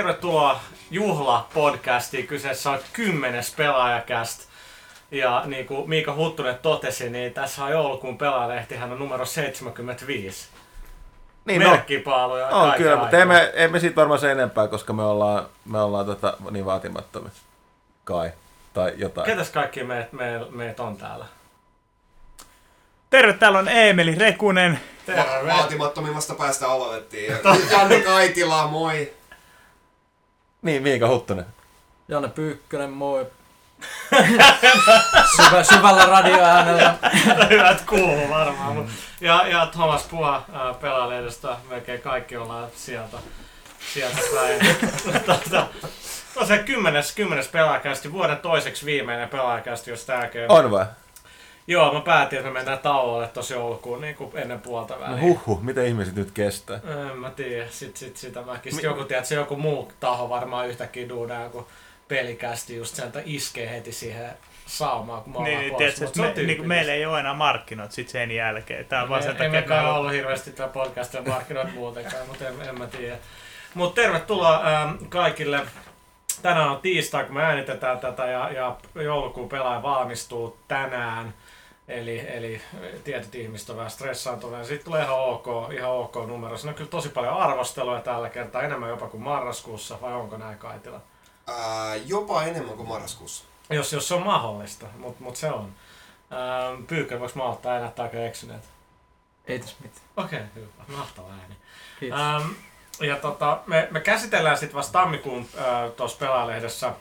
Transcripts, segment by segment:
Tervetuloa Juhla-podcastiin. Kyseessä on kymmenes pelaajakäst. Ja niin kuin Miika Huttunen totesi, niin tässä on joulukuun pelaajalehti, hän on numero 75. Niin, no, Merkkipaaluja on kaiken kyllä, mutta aikaa. emme, emme siitä varmaan sen enempää, koska me ollaan, me ollaan tota, niin vaatimattomia. Kai. Tai jotain. Ketäs kaikki meet, meet, meet on täällä? Terve, täällä on Eemeli Rekunen. Terve. Va- vaatimattomimmasta päästä aloitettiin. Ja Janne Kaitila, moi. Niin, Miika Huttunen. Janne Pyykkönen, moi. Syvä, syvällä radioäänellä. Hyvät kuuluu varmaan. mut- Ja, ja Thomas Puha äh, pelaajalehdestä, melkein kaikki ollaan sieltä, sieltä päin. tota, no se kymmenes, kymmenes pelaajakästi, vuoden toiseksi viimeinen pelaajakästi, jos tääkin. On vai? Joo, mä päätin, että me mennään tauolle tosi joulukuun niin kuin ennen puolta No väliä. huhhuh, miten ihmiset nyt kestää? En mä tiedä, sit, sit, sitä mäkin. Sit joku, tiedät, se joku muu taho varmaan yhtäkkiä duudaa joku pelikästi just sen, että iskee heti siihen saumaan, kun mä Niin, ollaan niin, pois. tiedätkö, me, niin meillä ei ole enää markkinat sit sen jälkeen. Tää on vaan sen takia, että me mekään haluamme- ollut hirveästi tätä podcastia markkinoita muutenkaan, mutta en, en mä tiedä. Mutta tervetuloa ähm, kaikille. Tänään on tiistai, kun me äänitetään tätä ja, ja joulukuun pelaaja valmistuu tänään. Eli, eli tietyt ihmiset on vähän stressaantuneet. Sitten tulee ihan ok, ihan ok numero. Siinä on kyllä tosi paljon arvosteluja tällä kertaa, enemmän jopa kuin marraskuussa, vai onko näin Kaitila? Ää, jopa enemmän kuin marraskuussa. Jos, jos se on mahdollista, mutta mut se on. Ähm, Pyykkä, voiko mä ottaa enää aika eksyneet? Ei tässä mitään. Okei, okay, hyvä. Mahtava ääni. Kiitos. Ähm, ja tota, me, me käsitellään sitten vasta tammikuun äh, tuossa pelaalehdessä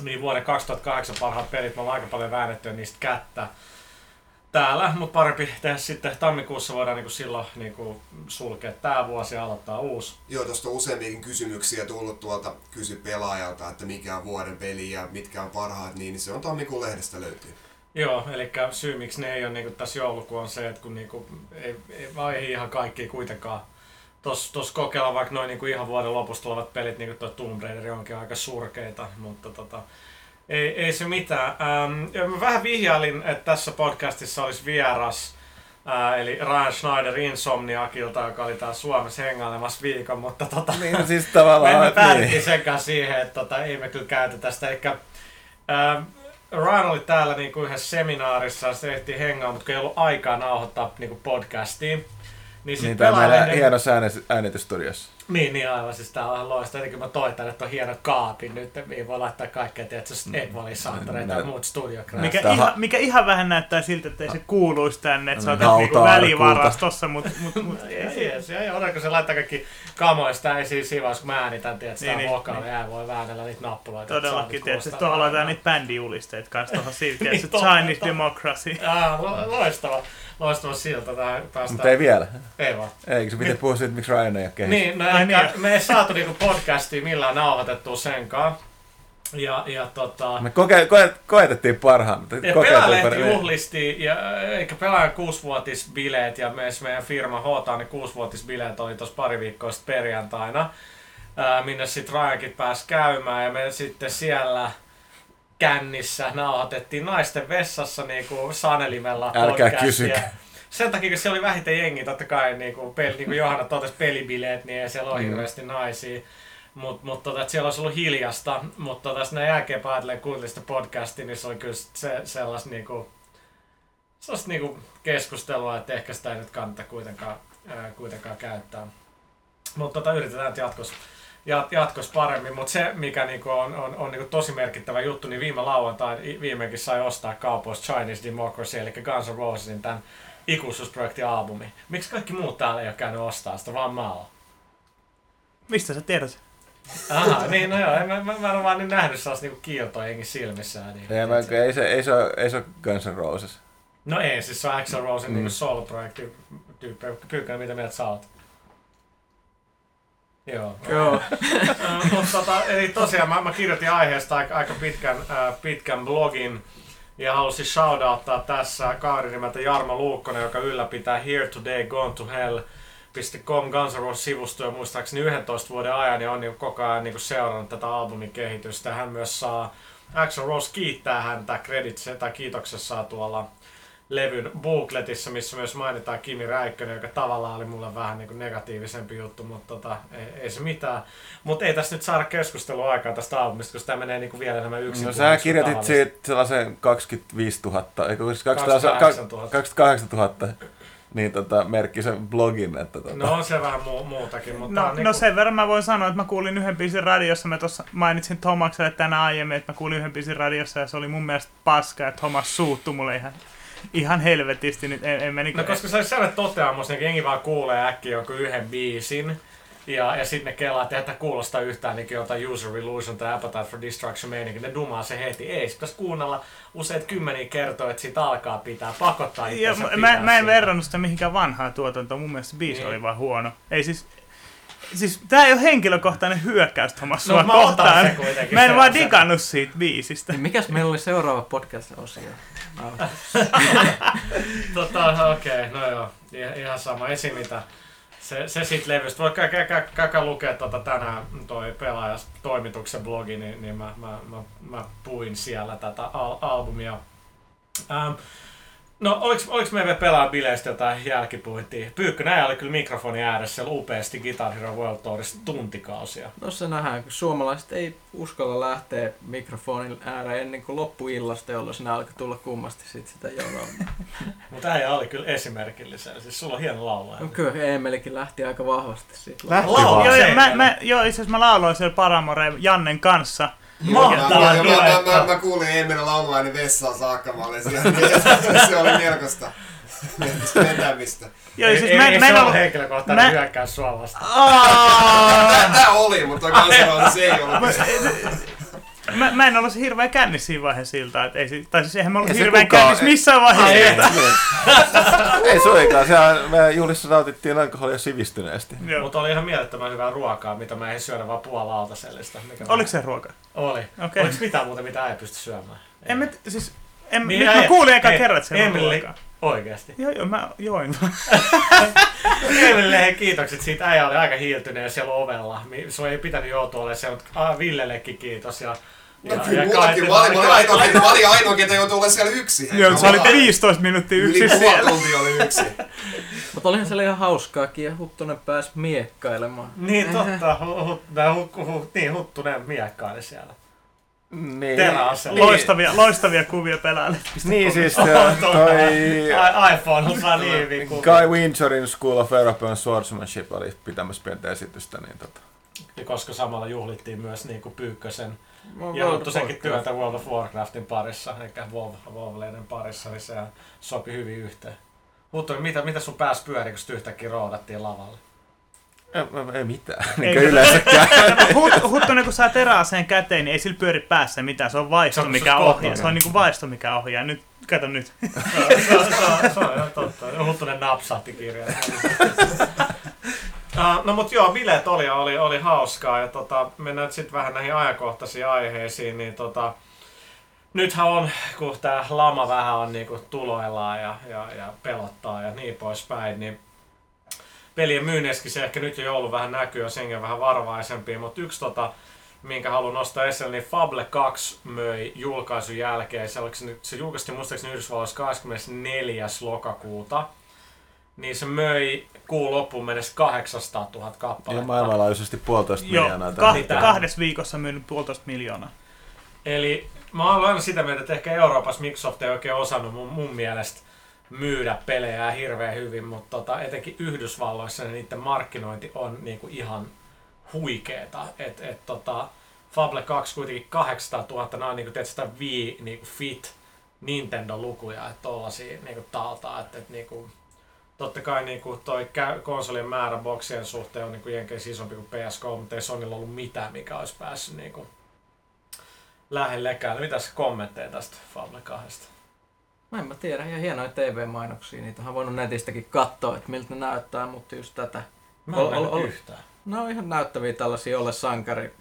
niin vuoden 2008 parhaat pelit. Me ollaan aika paljon väännetty niistä kättä täällä, mutta parempi tehdä sitten tammikuussa voidaan niinku silloin niinku sulkea tämä vuosi ja aloittaa uusi. Joo, tuosta on useampiakin kysymyksiä tullut tuolta kysy pelaajalta, että mikä on vuoden peli ja mitkä on parhaat, niin se on tammikuun lehdestä löytyy. Joo, eli syy miksi ne ei ole niinku tässä joulukuun on se, että kun niinku, ei, ei, vai ei ihan kaikki kuitenkaan tos kokeilla vaikka noin niinku ihan vuoden lopussa tulevat pelit, niin kuin tuo Tomb Raider onkin aika surkeita, mutta tota, ei, ei se mitään. Ähm, mä vähän vihjailin, että tässä podcastissa olisi vieras, ää, eli Ryan Schneider Insomniakilta, joka oli täällä Suomessa hengailemassa viikon, mutta tota, Niin, no siis me tavallaan, että päädyttiin niin. sen kanssa siihen, että tota, ei me kyllä käytetä sitä. Eli, ää, Ryan oli täällä niinku yhdessä seminaarissa, se ehti hengaa, mutta ei ollut aikaa nauhoittaa niinku niin Niin, sitten tämä meidän pelaajalehden... hienossa äänitysstudiossa. Niin, niin aivan, siis tää on ihan loista. Etenkin mä toin tänne ton hieno kaapin nyt, mihin voi laittaa kaikkea, tiedätkö, Edvalisaattoreita ja Näyt- muut studiokraat. Mikä, Tähän- ihan, mikä ihan vähän näyttää siltä, että ei se kuuluisi tänne, että se on Mm, tässä niinku välivarastossa, mutta mut, mut, Ei, jees, ja joo, kun se laittaa kaikki kamoista siinä siinä vaiheessa, kun mä äänitän, tiedätkö, Niin, niin, niin, vokaaleja, niin. voi väännellä niitä nappuloita. että todellakin, kuulostaa tuohon laitetaan niitä bändijulisteet kanssa tuohon siitä, Niin, totta, Chinese. Democracy. Ah, lo- loistava, loistava silta tää, taas Mutta ei vielä. ei vaan. Eikö se pitää puhua siitä, miksi Ryan ei ole kehissä? Niin, no Ai ehkä niin. me ei saatu niinku podcastia millään nauhoitettua senkaan. Ja, ja tota... Me koke, koe, koetettiin parhaan, mutta Ja Pelaalehti juhlisti, ja, eikä pelaajan kuusivuotisbileet ja myös meidän firma Hotaan kuusivuotisbileet oli tuossa pari viikkoa sitten perjantaina, ää, minne sitten Ryankin pääsi käymään ja me sitten siellä kännissä nauhoitettiin naisten vessassa niinku sanelimella Älkää podcastia. kysykää. Sen takia, kun siellä oli vähiten jengi, totta kai niin kuin, peli, niin kuin Johanna totesi pelibileet, niin ei siellä ole Mm. hirveästi naisia. Mutta mut, tota, siellä olisi ollut hiljasta, mutta tota, näin jälkeen päätellen kuuntelin sitä podcastia, niin se oli kyllä se, sellaista, niinku, sellaista niinku keskustelua, että ehkä sitä ei nyt kannata kuitenkaan, ää, kuitenkaan käyttää. Mutta tota, yritetään nyt jatkossa jat, jatkos paremmin, mutta se mikä niinku on, on, on niinku tosi merkittävä juttu, niin viime lauantain i- viimeinkin sai ostaa kaupoista Chinese Democracy, eli Guns N' Rosesin tämän ikuisuusprojektin albumi. Miksi kaikki muut täällä ei ole käynyt ostaa sitä, vaan mä oon? Mistä sä tiedät? Aha, niin no joo, en mä, mä, mä en ole vaan niin nähnyt sellaista niinku kiiltoa jengi silmissään. Niin, Ei, mä, ei, se, ei, se, ole, ei se ole Guns N' Roses. No ei, siis se on Axl Rosen Mm. mm. niinku solo-projekti tyyppi. Pyykkönen, mitä mieltä sä oot? Joo. Joo. Mutta tota, eli tosiaan mä, mä kirjoitin aiheesta aika, aika pitkän, äh, pitkän blogin ja halusin shoutouttaa tässä kaveri nimeltä Jarmo Luukkonen, joka ylläpitää Here Today Gone to Hell .com Guns N' Roses sivustoa muistaakseni 11 vuoden ajan ja on niin koko ajan niin seurannut tätä albumin kehitystä. Hän myös saa Axl Rose kiittää häntä creditse tai kiitoksessa tuolla levyn bookletissa, missä myös mainitaan Kimi Räikkönen, joka tavallaan oli mulle vähän niin kuin negatiivisempi juttu, mutta tota, ei, ei se mitään. Mutta ei tässä nyt saada keskustelua aikaa tästä albumista, koska tämä menee niin kuin vielä enemmän yksin. No sä kirjoitit siitä sellaisen 25 000, eikö siis 28 000. 28 000, niin tota, merkki sen blogin, että tota, No on se vähän muu, muutakin, mutta No, on no niinku- sen verran mä voin sanoa, että mä kuulin yhden biisin radiossa, mä tuossa mainitsin Tomakselle tänä aiemmin, että mä kuulin yhden biisin radiossa ja se oli mun mielestä paska, ja Thomas suuttu mulle ihan, ihan helvetisti, nyt en, en mä niinku... No koska se olisi sellainen toteamus, niin jengi vaan kuulee äkkiä jonkun yhden biisin. Ja, ja sitten ne kelaa, että eihän tää kuulostaa yhtään niin jotain User Illusion tai Appetite for Destruction meininki. Ne dumaa se heti. Ei, sit pitäisi kuunnella useat kymmeniä kertoja, että siitä alkaa pitää, pakottaa ja, itsensä mä, pitää mä en verrannut sitä mihinkään vanhaa tuotantoon, mun mielestä se biisi Niin. oli vaan huono. Ei siis... Siis tää ei ole henkilökohtainen hyökkäys Thomas No, sua mä kohtaan. Mä en vaan digannut siitä biisistä. Niin mikäs meillä oli seuraava podcast-osio? Tota, okei, okay, no joo. Ihan sama, esi mitä. Se, se sit levystä. Voi käydä kä, kä, kä, lukea tota tänään toi pelaajas toimituksen blogi, niin, niin mä, mä, mä, mä puin siellä tätä al- albumia. Ähm, no, oliks, oliks me vielä pelaa bileistä jotain jälkipuintia? Pyykkönen oli kyllä mikrofoni ääressä siellä upeasti Guitar Hero World Tourissa tuntikausia. no se nähdään, kun suomalaiset ei uskalla lähteä mikrofonin ääreen ennen kuin loppuillasta, jolloin sinä alkoi tulla kummasti sit sitä jonoa. Mutta äijä oli kyllä esimerkillisen. Siis sulla on hieno laulaja. No kyllä Eemelikin lähti aika vahvasti siitä. Lähti vaan. Joo, se mä, mä, joo, itse asiassa mä lauloin siellä Paramore Jannen kanssa. Mahtavaa, mä, mä, että- mä, mä kuulin Eeminen laulamaan niin vessaan saakka, mä olin siellä, se oli melkoista vetämistä. Joo, ei, siis ei, mä, ei mä se en ollut... henkilökohtainen mä- hyökkäys sua vastaan. Tää, tää oli, mutta kansalainen se ei ollut. Mä, mä en ollut se hirveän kännis siinä vaiheessa siltä, että ei, tai siis eihän mä ollut Ei se hirveän kukaan- kännis missään vaiheessa Ei, siltä. ei suinkaan, sehän me juhlissa nautittiin alkoholia sivistyneesti. Mutta oli ihan mielettömän hyvää ruokaa, mitä mä en syödä vaan puoli lautasellista. Mikä Oliko se ruoka? Oli. Okei. Oliko mitään muuta, mitä ei pysty syömään? En mä, siis, en, Niin, nyt ei- mä kuulin eka ei, kerran, että se on ruokaa. Oikeesti. Joo, joo, mä join. Emilille kiitokset siitä. Äijä oli aika hiiltyneen siellä ovella. Sun ei pitänyt joutua olemaan siellä, mutta Villellekin kiitos. Ja, ja, No, kyllä kai- mullakin, mä olin, mä olin ainoa, ketä- mä olin ainoa, ketä joutui olla siellä yksin. joo, sä olit Mä- 15 minuuttia Yli yksin puoli siellä. tuntia oli yksin. Mutta olihan siellä ihan hauskaakin ja Huttunen pääsi miekkailemaan. Niin totta, niin huttuneen miekkaili siellä. Niin, Terassilla. Loistavia, loistavia kuvia pelaajalle. niin siis Oh, toi, totta. toi I- iPhone osaa niin hyvin kuvia. Guy Windsorin School of European Swordsmanship oli pitämässä pientä esitystä, niin tota. Ja koska samalla juhlittiin myös niin kuin Pyykkösen ja Huttusenkin of työtä World of Warcraftin parissa, eli WoW, WoW-leiden parissa, niin se sopi hyvin yhteen. Huttunen, mitä, mitä sun pääs pyöri, kun yhtäkkiä roudattiin lavalle? Ei, ei mitään, Ei, niin kuin yleensäkään. Hut, Huttunen, kun saa teräaseen käteen, niin ei sillä pyöri päässä mitään. Se on vaisto, Se on mikä kotona. ohjaa. Se on niinku vaisto, mikä ohjaa. Nyt, kato nyt. Se, on- se, on- se, on- se on ihan totta. Huttunen napsahti kirjaa. Uh, no mut joo, bileet oli, oli, oli hauskaa ja tota, mennään sitten vähän näihin ajankohtaisiin aiheisiin, niin tota, nythän on, kun tää lama vähän on niinku tuloillaan ja, ja, ja pelottaa ja niin poispäin, niin pelien myynneissäkin se ehkä nyt jo joulu vähän näkyy ja senkin vähän varovaisempia, mutta yksi tota, minkä haluan nostaa esille, niin Fable 2 möi julkaisun jälkeen. Se, oliko se julkaistiin muistaakseni Yhdysvalloissa 24. lokakuuta. Niin se möi kuun loppuun mennessä 800 000 Ja kappaletta. maailmanlaajuisesti puolitoista Joo, miljoonaa. hetkellä. kahdessa viikossa myynyt puolitoista miljoonaa. Eli mä oon aina sitä mieltä, että ehkä Euroopassa Microsoft ei oikein osannut mun, mun mielestä myydä pelejä hirveän hyvin, mutta tota, etenkin Yhdysvalloissa niin niiden markkinointi on niinku ihan huikeeta. Et, et, tota, Fable 2 kuitenkin 800 000, nämä on niinku, tiedätkö, sitä Wii niinku Fit Nintendo-lukuja, että tollasia niinku taltaa, että et, niinku, totta kai niinku toi kä- konsolien määrä boksien suhteen on niinku jenkeissä isompi kuin PS3, mutta ei Sonylla ollut mitään, mikä olisi päässyt niinku lähellekään. Mitäs kommentteja tästä Fable 2? Mä en mä tiedä, ihan hienoja TV-mainoksia. Niitä on voinut netistäkin katsoa, että miltä ne näyttää, mutta just tätä. Mä en Ol- ol- yhtään. Ne on ihan näyttäviä tällaisia ole sankari,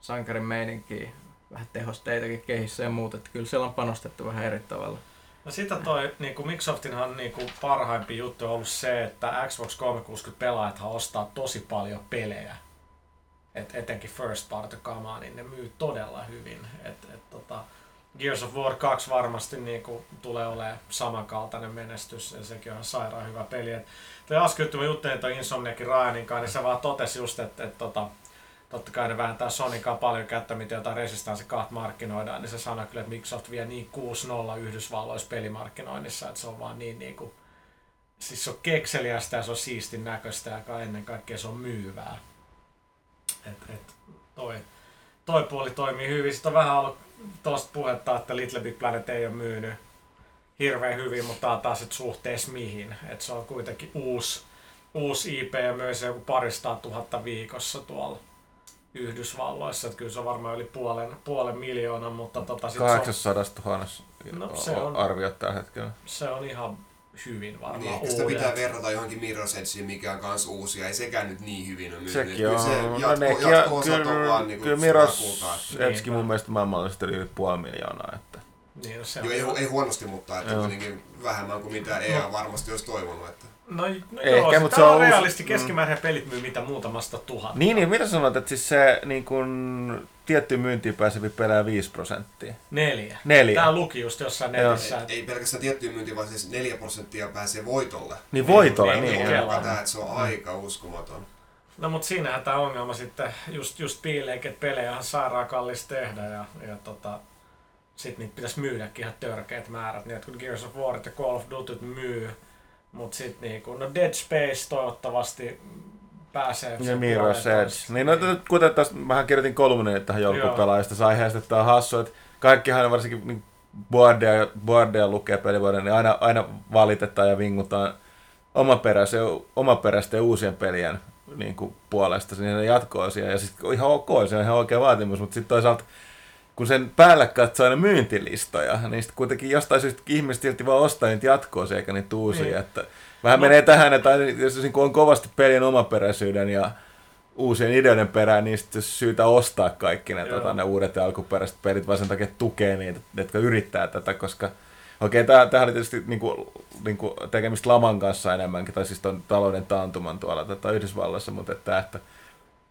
sankarin meininkiä. Vähän tehosteitäkin kehissä ja muut, että kyllä siellä on panostettu vähän eri tavalla. No sitä toi, niinku Microsoftinhan niinku parhaimpi juttu on ollut se, että Xbox 360 pelaajathan ostaa tosi paljon pelejä. Et etenkin first party kamaa, niin ne myy todella hyvin. Et, et tota, Gears of War 2 varmasti niin kuin, tulee olemaan samankaltainen menestys, ja sekin on sairaan hyvä peli. Et, toi äsken juttelin Insomniakin Ryanin kanssa, niin se vaan totesi just, että, että, tota, totta kai ne vähentää Sonicaa paljon kättä, miten jotain Resistance 2 markkinoidaan, niin se sanoi kyllä, että Microsoft vie niin 6-0 Yhdysvalloissa pelimarkkinoinnissa, että se on vaan niin, niin kuin, siis se on kekseliästä ja se on siistin näköistä ja ennen kaikkea se on myyvää. Et, et, toi, toi puoli toimii hyvin. Sitten on vähän ollut tuosta puhetta, että Little Big Planet ei ole myynyt hirveän hyvin, mutta on taas et suhteessa mihin. Et se on kuitenkin uusi, uusi IP ja myös joku paristaa tuhatta viikossa tuolla Yhdysvalloissa. Että kyllä se on varmaan yli puolen, puolen miljoonan, mutta tota, sit se, on, 800 000 No, se on- arviot tällä hetkellä. se on ihan hyvin varmaan Niin, ehkä sitä uudet. pitää verrata johonkin Mirror's Edgeen, mikä on kans uusi, ja ei sekään nyt niin hyvin ole myynyt. Sekin Kyllä on. se No jatko, nekin, jatko-osat on kyllä, vaan niinku kyllä kultaa. Edgekin mun mielestä maailmallisesti oli yli puoli miljoonaa. Että. Niin, no se Joo, ei, ei huonosti, mutta että kuitenkin vähemmän kuin mitä EA varmasti olisi toivonut. Että. No, no Ehkä, joo, mut mutta se on uusi- realisti. mm. Keskimäärin pelit myy mitä muutamasta tuhatta. Niin, niin, mitä sanot, että siis se niin kun, tietty myyntiin pääsevi pelää 5 prosenttia? Neljä. Neljä. Tää luki just jossain netissä. että- Ei pelkästään tiettyyn myyntiin, vaan siis 4 prosenttia pääsee voitolle. Niin voitolle, Niin, niin. niin, tää, että se on aika uskomaton. No mut siinähän tää ongelma sitten just, just piileekin, että pelejä on sairaan kallis tehdä ja, ja tota, sit niitä pitäisi myydäkin ihan törkeät määrät. Niin että kun Gears of War ja Call of Duty myy, mut sit niinku, no Dead Space toivottavasti pääsee Ja Mirror's Edge. Niin, no, t- kuten tästä, mähän kirjoitin kolumnin tähän se aiheesta, että tää on hassu, että kaikkihan varsinkin niin boardia, boardia lukee pelivuoden, niin aina, aina valitetaan ja vingutaan omaperäisen, omaperäisten uusien pelien niin kuin puolesta sinne jatko-osia. Ja sitten ihan ok, se on ihan oikea vaatimus, mutta sitten toisaalta kun sen päälle katsoo aina myyntilistoja, niin sitten kuitenkin jostain syystä ihmiset silti vaan ostaa niitä jatko-osia eikä niitä uusia. Niin. Että vähän No. menee tähän, että aina jos niin kun on kovasti pelin omaperäisyyden ja uusien ideoiden perään, niin sitten syytä ostaa kaikki ne, tota, ne uudet ja alkuperäiset pelit, vaan sen takia että tukee niitä, jotka yrittää tätä, koska Okei, okay, tämähän oli tietysti niinku, niinku tekemistä laman kanssa enemmänkin, tai siis ton talouden taantuman tuolla tota Yhdysvalloissa, mutta että, että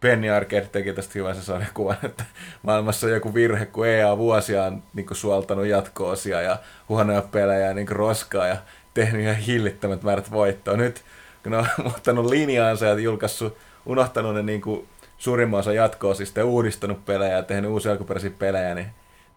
Penny Arcade teki tästä hyvän sarjakuvan, että maailmassa on joku virhe, kun EA on vuosiaan niin suoltanut jatko-osia ja huonoja pelejä ja niin roskaa ja tehnyt ihan hillittömät määrät voittoa. Nyt kun ne on muuttanut linjaansa ja julkaissut, unohtanut ne niin kuin suurimman osan jatko-osista ja uudistanut pelejä ja tehnyt uusia alkuperäisiä pelejä, niin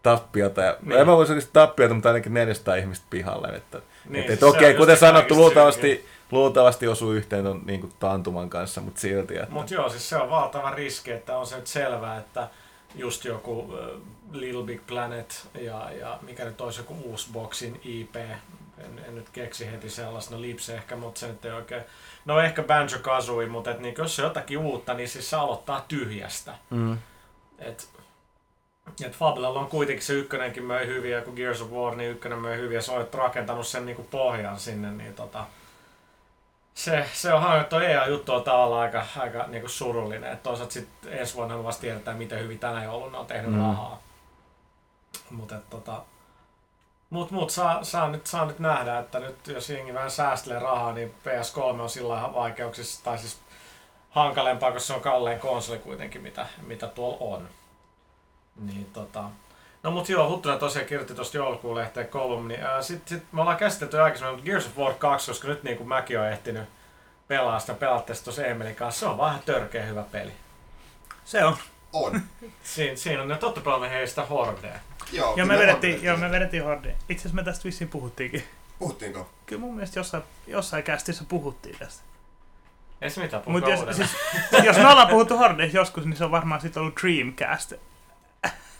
tappiota. Ja, Niin. niin. En mä voisi oikeasti tappiota, mutta ainakin 400 ihmistä pihalle. Että, Niin, niin, siis on okei, kuten sanottu, luultavasti, synkin. Luultavasti osuu yhteen ton niin kuin, taantuman kanssa, mutta silti. Että, Mutta joo, siis se on valtava riski, että on se nyt selvää, että just joku uh, Little Big Planet ja, ja mikä nyt olisi joku uusi boxin IP, en, en nyt keksi heti sellaista, no Lips ehkä, mutta se nyt ei oikein, no ehkä Banjo Kazooie, mutta et, niin, jos se on jotakin uutta, niin siis se aloittaa tyhjästä. mm. Et, et Fablella on kuitenkin se ykkönenkin möi hyvin, ja kun Gears of War, niin ykkönen möi hyvin, ja se on rakentanut sen niinku pohjan sinne, niin tota, se, se on että tuo EA-juttu on tavallaan aika, aika niinku surullinen. Et toisaalta sitten ensi vuonna me vasta tiedetään, miten hyvin tänä jouluna on tehnyt Mm. rahaa. Mutta tota, mut, mut saa, saa, nyt, saa nyt nähdä, että nyt jos jengi vähän säästelee rahaa, niin PS3 on sillä vaikeuksissa, tai siis hankalempaa, koska se on kallein konsoli kuitenkin, mitä, mitä tuolla on. Niin tota... No mut joo, Huttunen tosiaan kirjoitti tuosta joulukuun lehteen kolumni. Sitten sit me ollaan käsitelty aikaisemmin, mutta Gears of War 2, koska nyt niin kuin mäkin olen ehtinyt pelaa sitä, pelatte sitä tuossa Emelin kanssa, se on vähän törkeä hyvä peli. Se on. On. Siinä, siinä on ne totta pelannut heistä Hordea. Joo, Ja me vedettiin, joo, me vedettiin Horde. Itse asiassa me tästä vissiin puhuttiinkin. Puhuttiinko? Kyllä mun mielestä jossain, jossain kästissä puhuttiin tästä. Ei se mitään, puhutaan jos, siis, jos me ollaan puhuttu Hordeista joskus, niin se on varmaan sitten ollut Dreamcast.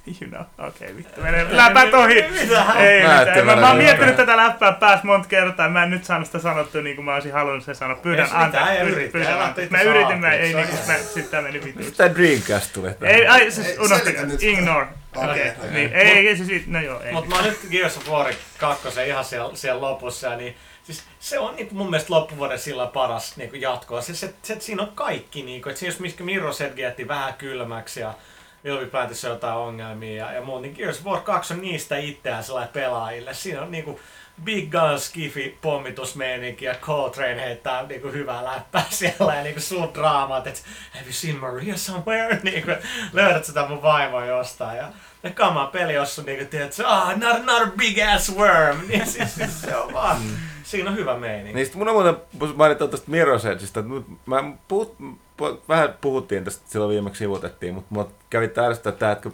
You know, okei, okay, vittu, menee läpät ohi. Ei Mä mitään. Mä, mä oon miettinyt tätä läppää päässä monta kertaa. Mä en nyt saanut sitä sanottua niin kuin mä olisin halunnut sen sanoa. Pyydän ei pyydän- itse Mä yritin, mä ei niin kuin, sitten tää meni vituiksi. Mistä Dreamcast tuli tähän? Ei, ai, siis unohtakaa. Ignore. Okei, niin. Ei, ei, siis, no joo, ei. Mutta mä oon nyt Gears of War 2 ihan siellä, siellä lopussa, ja niin siis se on niin mun mielestä loppuvuoden sillä paras niin kuin jatkoa. Se, se, se, siinä on kaikki, niin kuin, että siinä jos missä Mirror's Edge jätti vähän kylmäksi ja ylipäätänsä jotain ongelmia ja, ja muu, niin Gears of War 2 on niistä itseään sellainen pelaajille. Siinä on niin kuin, Big Gun Skiffy pommitusmeininki ja Coltrane heittää niinku hyvää läppää siellä ja niinku sun draamat, että have you seen Maria somewhere? Niinku, löydät sitä mun vaimoa jostain ja ja kama peli, jos on niinku, tiedät, että ah, not, not a big ass worm, niin siis, siis se on vaan, siinä on hyvä meininki. Niin sit mun on muuten mainittu tästä Mirror's Edgeistä, että mä puhut, vähän puhuttiin tästä silloin viimeksi sivutettiin, mutta mulla kävi tästä, että, että kun,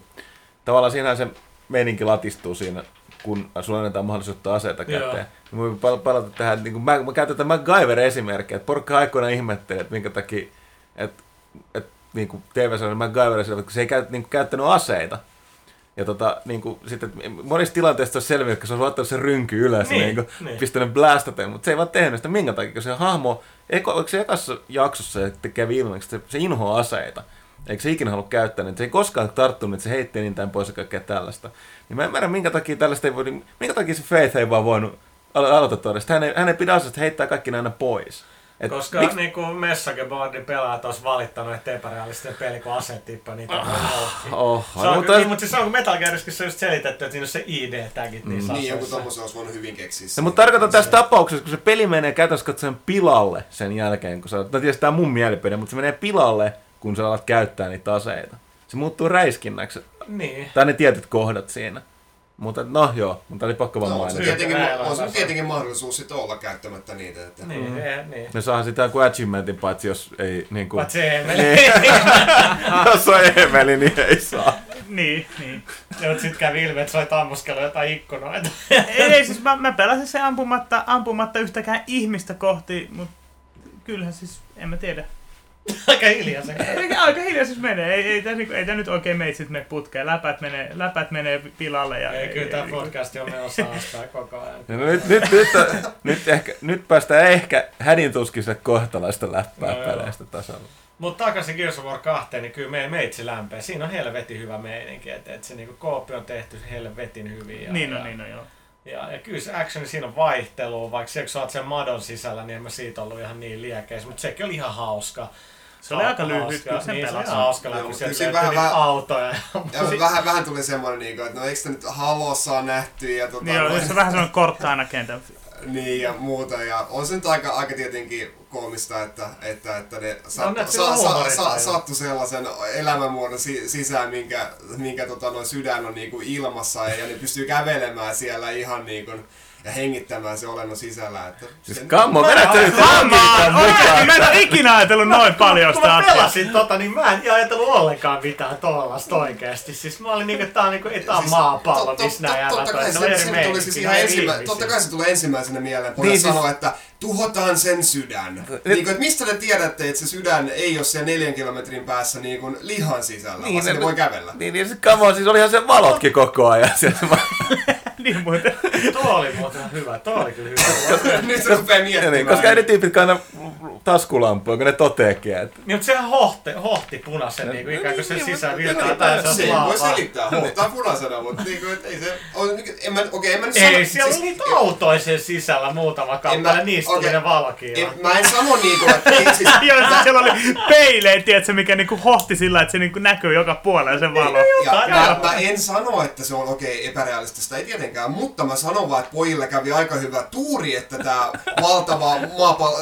tavallaan siinähän se meininki latistuu siinä, kun sulla annetaan mahdollisuus ottaa aseita Joo. käteen. Mä voin pal- palata tähän, niin mä, mä käytän tätä MacGyver-esimerkkiä, että porukka aikoina ihmettelee, että minkä takia, että, että niin kuin TV-sarjan MacGyver, kun se ei käy, niin kuin, käyttänyt aseita. Ja tota, niin kuin, sitten, monissa tilanteissa olisi selvinnyt, että se olisi ottanut sen rynky ylös Niin, niin, niin kuin, niin. pistänyt blastateen, mutta se ei vaan tehnyt sitä minkä takia, kun se hahmo, eko, oliko se ekassa jaksossa, että kävi ilmeisesti, että se, se inhoaa aseita, eikä se ikinä halua käyttää niitä, se ei koskaan tarttunut, että se heitti niin tämän pois ja kaikkea tällaista. Niin mä en ymmärrä, minkä takia tällaista ei voi, minkä takia se Faith ei vaan voinut alo- aloittaa todesta. Hän ei, hän ei pidä asioista heittää kaikki aina pois. Et Koska miksi- niinku Messagebordin pelaajat olisi valittanut, että epärealistinen peli, kun aseet tippaa niitä on Oh, Se on, mutta- kyllä, niin, mutta siis se on kun Metal Gearissakin se on just selitetty, että siinä on se ID-tagit niissä Niin, joku tommosen olisi voinut hyvin keksiä. No, mutta tarkoitan tässä tapauksessa, kun se peli menee käytännössä katsoen pilalle sen jälkeen, kun sä, no tietysti tämä on mun mielipide, mutta se menee pilalle, kun sä alat käyttää niitä aseita. Se muuttuu räiskinnäksi, Niin. tai ne tietyt kohdat siinä. Mutta no joo, mutta oli pakko vaan No, on se mainita. tietenkin, on se tietenkin mahdollisuus sitten olla käyttämättä niitä. Että... Niin, Mm. niin. Ne saa sitä joku achievementin, paitsi jos ei niin kuin, Paitsi Emeli. Niin. jos on Emeli, niin ei saa. Niin, niin. Ja mut sit kävi ilmi, että sä olit ammuskellut jotain ikkunoita. ei, ei, siis mä, mä pelasin se ampumatta, ampumatta yhtäkään ihmistä kohti, mutta kyllähän siis, en mä tiedä. Aika hiljaa se. Ei, aika hiljaa siis menee. Ei, ei, tää, niinku, ei tää nyt oikein meitsit mene putkeen. Läpät menee, läpät menee pilalle. Ja, Ei, kyllä tää podcast on menossa alaspäin koko ajan. Ja No nyt, nyt, nyt, nyt, ehkä, nyt päästään ehkä hädintuskiselle kohtalaista läppää No peleistä tasolla. Mut takaisin Gears of War 2, niin kyllä meidän meitsi lämpee. Siinä on helvetin hyvä meininki, että et se niinku koopi on tehty helvetin hyvin. Ja, Niin ja, on, niin on, joo. Ja, ja kyllä se actioni siinä on vaihtelua, vaikka se, kun sä oot sen madon sisällä, niin en mä siitä ollut ihan niin liekeissä, mutta sekin oli ihan hauska. Se oli aika lyhyt, Hauska. kyllä sen niin, se oli pelasi. hauska, Joo, kun mutta sieltä siinä niitä vähän- autoja. Ja vähän, vähän tuli semmoinen, niin kuin, että no eikö sitä nyt Halossa on nähty ja tota, Niin noin- se on vähän semmoinen korttaana kentän. Niin ja muuta. Ja on se nyt aika, aika tietenkin koomista, että, että, että ne sattu, sa, sa, sa, sattu sellaisen elämänmuodon si, sisään, minkä, minkä tota, noin sydän on niinku ilmassa ja, ja ne pystyy kävelemään siellä ihan niinku, ja hengittämään se olennon sisällä. Että Siis sen- kammo, Mä- vedät sä nyt logiikan mukaan. mä en ole ikinä ajatellut noin paljon Kun sitä mä asiaa. pelasin tota, niin mä en ajatellut ollenkaan mitään tollasta oikeesti. Siis mä olin niinku, että tää on niinku, ei tää on Siis maapallo, missä nää jävät totta on. Se se, se siis totta kai se tulee ensimmäisenä mieleen, kun Niin niin, siis- sanoo, että tuhotaan sen sydän. Niin kuin, että mistä te tiedätte, että se sydän ei ole siellä neljän kilometrin päässä niin kuin lihan sisällä, niin, vaan ne- voi kävellä. Niin, niin se kammo, siis olihan se valotkin koko ajan. Niin muuten. Tuo oli muuten hyvä, tuo oli kyllä hyvä. Nyt rupeaa miettimään. niin, koska ne tyypit kanna taskulampuja, kun ne toteekin, että Niin, mutta sehän hohti, hohti punaisen niinku ikään kuin sen niin, sisään mutta- virtaa tai se on Se ei voi selittää, huutaa punaisena, mutta niinku, et ei se... On, en mä, okei, en mä nyt Ei, sano... siellä oli niitä autoja sen sisällä muutama kappale, niistä tuli ne valokiilat. en, mä en sano niinku, että ei siis... Joo, siis siellä oli peilein, tiedätkö, mikä niinku hohti sillä, että se niinku näkyy joka puolella se valo. Ja, mä, mä, en sano, että se on okei okay, epärealistista, ei tietenkään, mutta mä sanon vaan, että pojille kävi aika hyvä tuuri, että tämä valtava maapallo,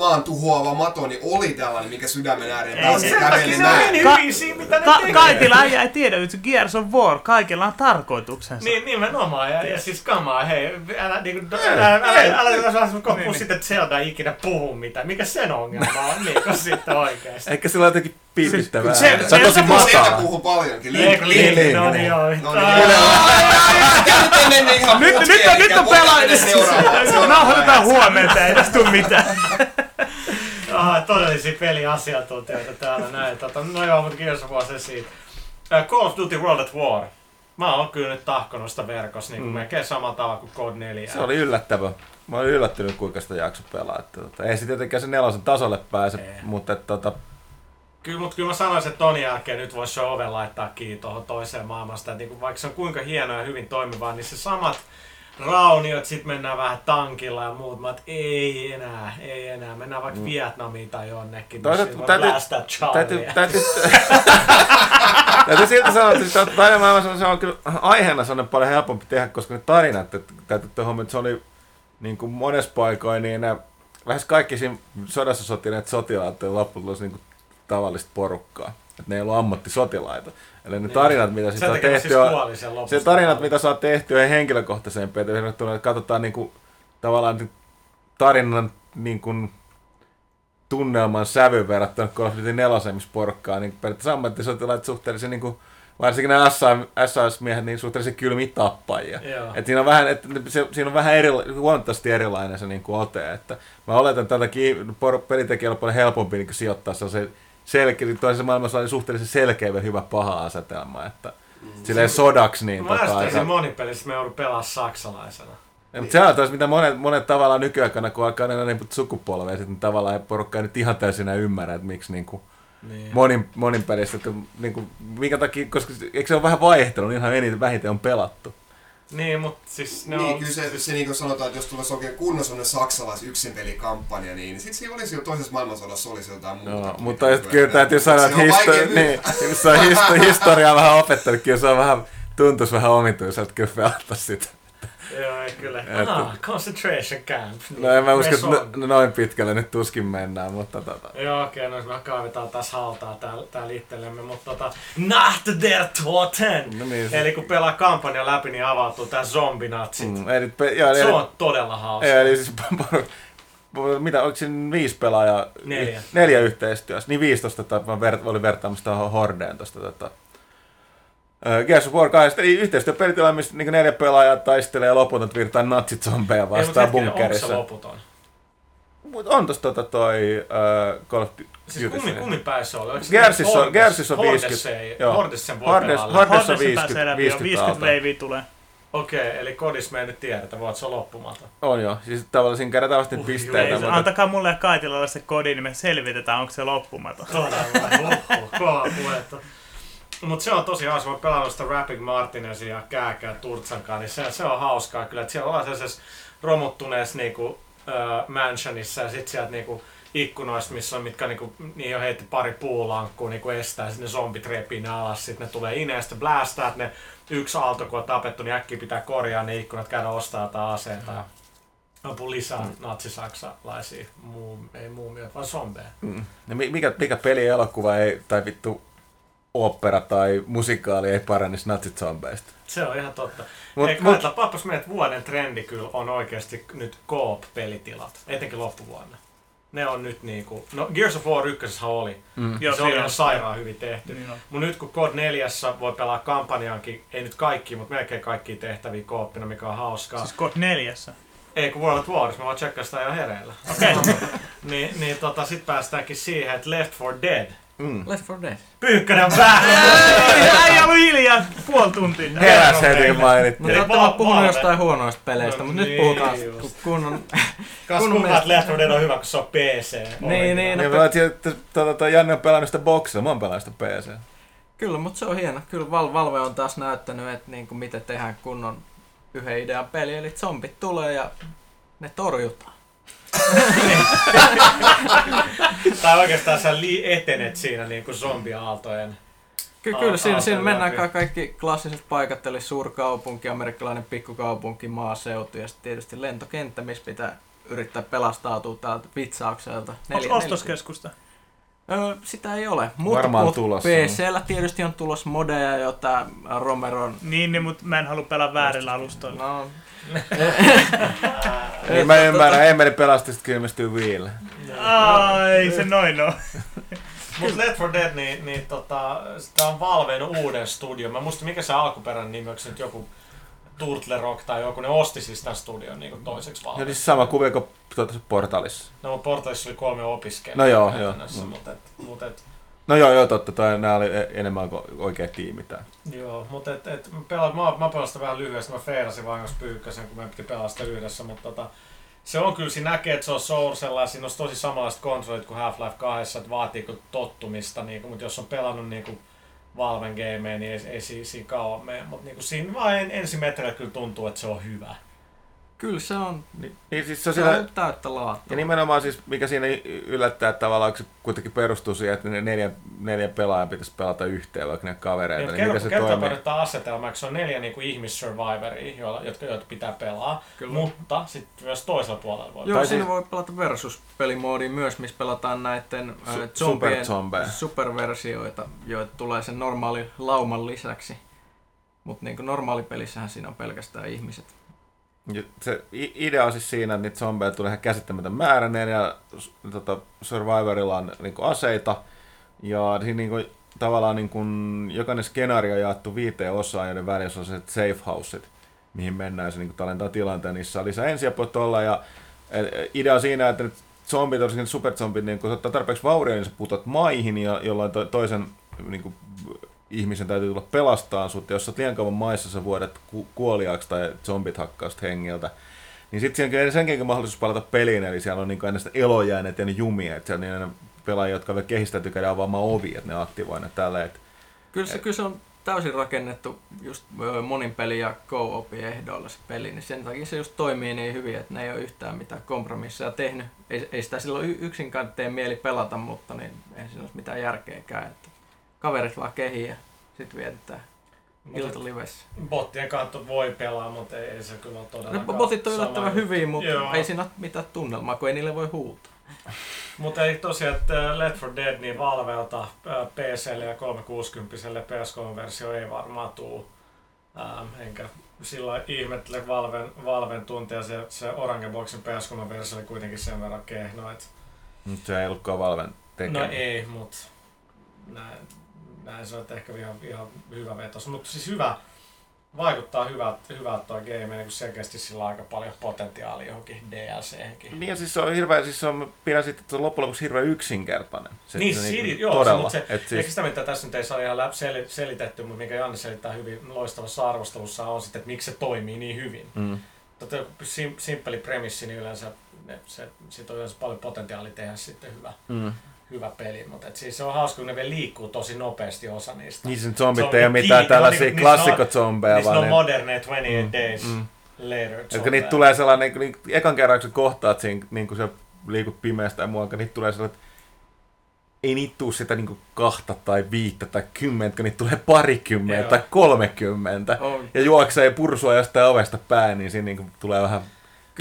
maan tuhoava matoni oli tällainen, mikä sydämen ääreen Ei, pääsi se- se kävelemään. meni Ka- hyvin siinä, mitä ne Ka- teki. kaikilla ei tiedä, että Gears of War, kaikilla on tarkoituksensa. Niin, nimenomaan. Ja, ja siis kamaa, hei, älä niinku, älä, älä, älä, älä, älä, älä Niin, sitten, että Zelda ei ikinä puhu mitään. Mikä sen ongelma on, niin kuin sitten oikeesti. ehkä sillä on jotenkin. Se- ääni. se- Se on tosi se- matala. puhuu paljonkin. Eikö Niin, Lili? niin, No niin. niin, joo. No niin. Nyt on, nyt eli on voidaan pelaa. mennä seuraavaan- seuraavaan Nauhoitetaan huomenta, ei tästä tule mitään. Ah, todellisia peliasiantuntijoita täällä näin. Tota, no joo, mutta Gears of War se siitä. Uh, Call of Duty World at War. Mä oon kyllä nyt tahkonut sitä verkossa niin kuin Mm. melkein samalla tavalla kuin Code 4. Se oli yllättävä. Mä olin yllättynyt, kuinka sitä jakso pelaa. Että, tota, ei se tietenkään sen nelosen tasolle pääse, Ei. mutta että, tota, Kyllä, mutta kyllä mä sanoisin, että ton jälkeen nyt voisi se oven laittaa kiinni tuohon toiseen maailmasta. Niin vaikka se on kuinka hienoa ja hyvin toimivaa, niin se samat rauniot, sit mennään vähän tankilla ja muut. Mä oot, ei enää, ei enää. Mennään vaikka Vietnamiin tai jonnekin. Toisaalta täytyy- voi täytyy, Charlia. täytyy, täytyy silti sanoa, että sitä tarinamaailmassa se on kyllä aiheena sellainen paljon helpompi tehdä, koska ne tarinat, että täytyy tuohon, että se oli niin kuin monessa paikoin, niin nämä, lähes kaikki siinä sodassa sotineet sotilaat on lopputulos niin kuin tavallista porukkaa. Että ne ei ollut ammattisotilaita. Eli ne tarinat, mitä Sen siitä on tehty, siis on, se tarinat, mitä saa tehtyä henkilökohtaiseen peliin, verrattuna, että katsotaan niin kuin, tavallaan tarinan niin kuin, tunnelman sävy verrattuna Call of Duty 4, missä porukkaa, niin periaatteessa ammattisotilaat suhteellisen niin kuin, varsinkin nämä SAS-miehet, niin suhteellisen kylmiä tappajia. Joo. Et siinä on vähän, että se, siinä on vähän eri, huomattavasti erilainen se niin kuin ote, että mä oletan, että tältäkin pelitekijällä on paljon helpompi niin kuin sijoittaa se selkeä, toisessa maailmassa oli suhteellisen selkeä ja hyvä paha asetelma, että silleen sodaksi niin Mä tota, että, monipelissä, me joudun pelaa saksalaisena. ja, mutta se on taas mitä monet, monet tavallaan nykyaikana, kun alkaa nähdä niin sukupolveja, niin tavallaan porukka ei nyt ihan täysin enää ymmärrä, että miksi niin kuin, Niin. monin, monin pelissä, että niin kuin, minkä takia, koska eikö se ole vähän vaihtelu, niin ihan eniten vähiten on pelattu. Niin, mutta siis ne niin, on... kyllä se, se niin kuin sanotaan, että jos tulisi oikein kunnon sellainen saksalais yksinpelikampanja, niin sit siinä olisi jo toisessa maailmansodassa olisi jotain muuta. Niin, mutta niin et kyllä täytyy sanoa, se että histo- niin, jos on histo- historiaa vähän opettanut, kyllä se on vähän, tuntuisi vähän omituiselta kyllä pelata sitä. Joo, kyllä. Että- Ah, concentration camp. No en mä usko, että no- noin pitkälle nyt tuskin mennään, mutta tota. Joo, okei, okay, no me kaivetaan tässä haltaa täällä, täällä itsellemme, mutta tota, Nacht der Toten! No niin, se- Eli kun pelaa kampanja läpi, niin avautuu tää zombinatsit. Mm, eli, pe- joo, Se eli, on todella hauska. eli siis mitä, onko siinä viisi pelaajaa? Neljä. Neljä yhteistyössä, niin 15 tai mä ver- olin vertaamassa tuohon Hordeen tuosta tota, Gears of War 2, eli yhteistyöpelitila, missä niin neljä pelaajaa taistelee loputonta virtaa natsizombeja Ei, mut vastaan hetkinen, onko se bunkkerissa. loputon? Mut on tossa tota toi uh, Call of Duty. Siis kummin, kummin päissä oli? Oliko se Gearsissa on- Gearsissa on Hordes 50, ei- joo. Hordes sen voi Hordes-. Hordes- Hordessa 50 pääsee läpi, 50 50, 50 alta. veiviä tulee. Okei, eli kodissa me ei nyt tiedetä, voit se olla loppumaton. On jo, siis tavallaan siinä kerätään vasta Ui, pisteitä. Ei, mutta- antakaa mulle ja Kaitilalle se kodi, niin me selvitetään, onko se loppumaton. Todella, huhhuh, kova puhetta. Mutta se on tosi hauska, mä oon pelannut sitä Rapid Martinezia ja Kääkää Turtsankaan, niin se, se on hauskaa kyllä, että siellä ollaan sellaisessa romuttuneessa niinku, äh, mansionissa ja sit sieltä niinku, ikkunoista, missä on, mitkä niinku, niihin on heitti pari puulankkua niinku estää, sitten ne zombit repii ne alas, sitten ne tulee ineen, sitten blastaa, että ne yksi aalto kun on tapettu, niin äkkiä pitää korjaa ne ikkunat, käydä ostaa jotain aseita ja ampua lisää natsisaksalaisia, muu, ei muumioita, vaan zombeja. Mm. No mi- mikä, mikä peli, elokuva ei, tai vittu opera tai musikaali ei parannisi natsizombeista. Se on ihan totta. Mut- Ei mut- pappas meidät vuoden trendi kyllä on oikeasti nyt Coop-pelitilat, etenkin loppuvuonna. Ne on nyt niinku, no Gears of War 1 oli, Mm. Joo, Joo, se oli ihan on- sairaan hyvin tehty. Niin on. Mutta nyt kun COD 4 voi pelaa kampanjaankin, ei nyt kaikki, mutta melkein kaikki tehtäviä kooppina, mikä on hauskaa. Siis kod neljässä. Ei kun World Wars, mä voin tsekkaa sitä ihan hereillä. Okei. niin, niin tota, sit päästäänkin siihen, että Left 4 Dead. Mm. Left 4 Dead. Pyykkönen vähän! Ei ollut hiljaa puoli tuntia. Heräs heti kun No mainittiin. Te olette vaan puhunut jostain huonoista peleistä, No mutta nyt niin, puhutaan just. ku- kunnon... Kas Kun me- että Left 4 Dead on hyvä, kun se on PC. Niin, niin, no Niin, mä ajattelin, että tota, Janne on pelannut sitä boksia, mä oon pelannut sitä PC. Kyllä, mutta se on hieno. Kyllä Val- Valve on taas näyttänyt, että niinku miten tehdään kunnon yhden idean peli. Eli zombit tulee ja ne torjutaan. Tai oikeastaan sä li- etenet siinä niin kuin zombiaaltojen. Ky- kyllä, siinä, siinä mennään ka- kaikki klassiset paikat, eli suurkaupunki, amerikkalainen pikkukaupunki, maaseutu ja sitten tietysti lentokenttä, missä pitää yrittää pelastautua täältä vitsaukselta. Onko ostoskeskusta? Öö, sitä ei ole, mutta Varmaan mut tulossa. PCllä tietysti on tulossa modeja, jota Romeron... Niin, niin mutta mä en halua pelaa väärillä alustoilla. No, Niin mä ymmärrän, Emeli pelasti sitten ilmestyy Wiille. Ai, se noin on. Mut Left 4 Dead, niin, niin tota, tää on Valven uuden studio. Mä muistan mikä se alkuperäinen nimi, onko se nyt joku Turtle Rock tai joku, ne osti siis tämän studion niin kuin toiseksi Ja Valve. siis sama kuvio kuin tuota, Portalissa. No Portalissa oli kolme opiskelijaa. No joo, joo. Mut et, mut et, No joo, joo, totta, toi, nää oli e- enemmän kuin oikea tiimi tää. Joo, mutta et, et, mä, pelaan, mä, mä pelaan sitä vähän lyhyesti, mä feirasin vahingossa pyykkäsen, kun me piti pelaa sitä yhdessä, mutta tota, se on kyllä, siinä näkee, että se on Soulsella ja siinä on tosi samanlaiset kontrollit kuin Half-Life 2, että vaatiiko tottumista, niin mutta jos on pelannut niin kuin Valven gameja, niin ei, ei siinä, siinä kauan mene, mutta niin kuin siinä vaan en, ensimetreillä kyllä tuntuu, että se on hyvä. Kyllä se on, Niin, niin siis se on se siellä, on täyttä laatua. ja nimenomaan siis, mikä siinä yllättää, että tavallaan se kuitenkin perustuu siihen, että ne neljän, neljän pelaajan pitäisi pelata yhteen, vaikka ne kavereita, niin Kerro, miten se kertooko toimii? nyt tämä asetelma, että se on neljä niin kuin ihmissurvivoria, joilla, jotka, jotka pitää pelaa, Kyllä. mutta sitten myös toisella puolella voi Joo, Tai siinä siis- voi pelata versus-pelimoodi myös, missä pelataan näiden Su- äh, zombien superzombeja. superversioita, joita tulee sen normaali lauman lisäksi. Mutta niin normaalipelissähän siinä on pelkästään ihmiset. Se idea on siis siinä, että niitä zombeja tulee ihan käsittämätön määrä, ja tota, Survivorilla on niin kuin, aseita, ja siinä niin kuin, tavallaan niin kuin, jokainen skenaario on jaettu viiteen osaan, joiden välissä on se safe houseit, mihin mennään, ja se niin kuin, tallentaa tilanteen, niissä on lisää ensiapua tuolla, ja e, e, idea on siinä, että nyt zombit, varsinkin superzombit, niin kun sä ottaa tarpeeksi vauria, niin sä putot maihin, ja jolloin to, toisen niin kuin, ihmisen täytyy tulla pelastaa sut, ja jos sä oot liian kauan maissa, sä vuodet ku- kuoliaaksi tai zombit hakkaa hengiltä. Niin sitten sen, sen jälkeen mahdollisuus palata peliin, eli siellä on niin aina sitä elojääneet ja ne jumia, että siellä on niin pelaajia, jotka vielä kehistäytyy käydä avaamaan ovi, että ne aktivoi ne tällä. Et, Kyllä se, kyllä se on täysin rakennettu just monin peli ja co-opin ehdoilla se peli, niin sen takia se just toimii niin hyvin, että ne ei ole yhtään mitään kompromisseja tehnyt. Ei, ei sitä silloin yksinkaan tee mieli pelata, mutta niin ei siinä olisi mitään järkeäkään. Että kaverit vaan kehii ja sitten vietetään ilta livessä. Bottien kanssa voi pelaa, mutta ei, ei se kyllä ole Ne todellakaan botit on yllättävän hyviä, mutta Joo. ei siinä ole mitään tunnelmaa, kun ei niille voi huutaa. Mutta ei tosiaan, että Left 4 Dead niin Valvelta ää, PClle ja 360 PS3-versio ei varmaan tuu. Ähm, enkä silloin ihmettele Valven, Valven tuntia. Se, se Orange Boxin PS3-versio oli kuitenkin sen verran kehno, että nyt se ei ollutkaan Valven tekemä. No ei, mutta näin, näin se on ehkä ihan, ihan hyvä vetos. Mutta siis hyvä, vaikuttaa hyvältä, hyvältä toi game, niin kun selkeästi sillä on aika paljon potentiaalia johonkin DLC-henkin. Niin ja siis se on hirveän, siis se on, pidän sitten, että se on loppujen lopuksi hirveän yksinkertainen. Se, Niin, se, niinku joo, se, todella. mutta se, Et siis... sitä, mitä tässä nyt ei saa ihan läpi sel, selitetty, mutta mikä Janne selittää hyvin loistavassa arvostelussa on sitten, että miksi se toimii niin hyvin. mm. Tota, sim, simppeli premissi, niin yleensä ne, se, siitä on yleensä paljon potentiaalia tehdä sitten hyvä, Mm. Hyvä peli. Mutta et siis se on hauska, kun ne vielä liikkuu tosi nopeasti osa niistä. Niin sen zombit Zombie ei ole mitään tällaisia niin- niissä on- klassikot-zombeja, Niissä vaan on ne, moderneet 28 Mm, days mm. later. Zombeja. niitä tulee sellainen, niin, niin ekan kerran kun sä kohtaat siinä, niin kun sä liikut pimeästä ja muuta, niitä tulee sellainen, että ei niitä tuu sitä niin kahta tai viittä tai kymmentä, kun niitä tulee parikymmentä Joo. tai kolmekymmentä. On. Ja juoksee ja pursua jostain ovesta päin, niin siinä niin tulee vähän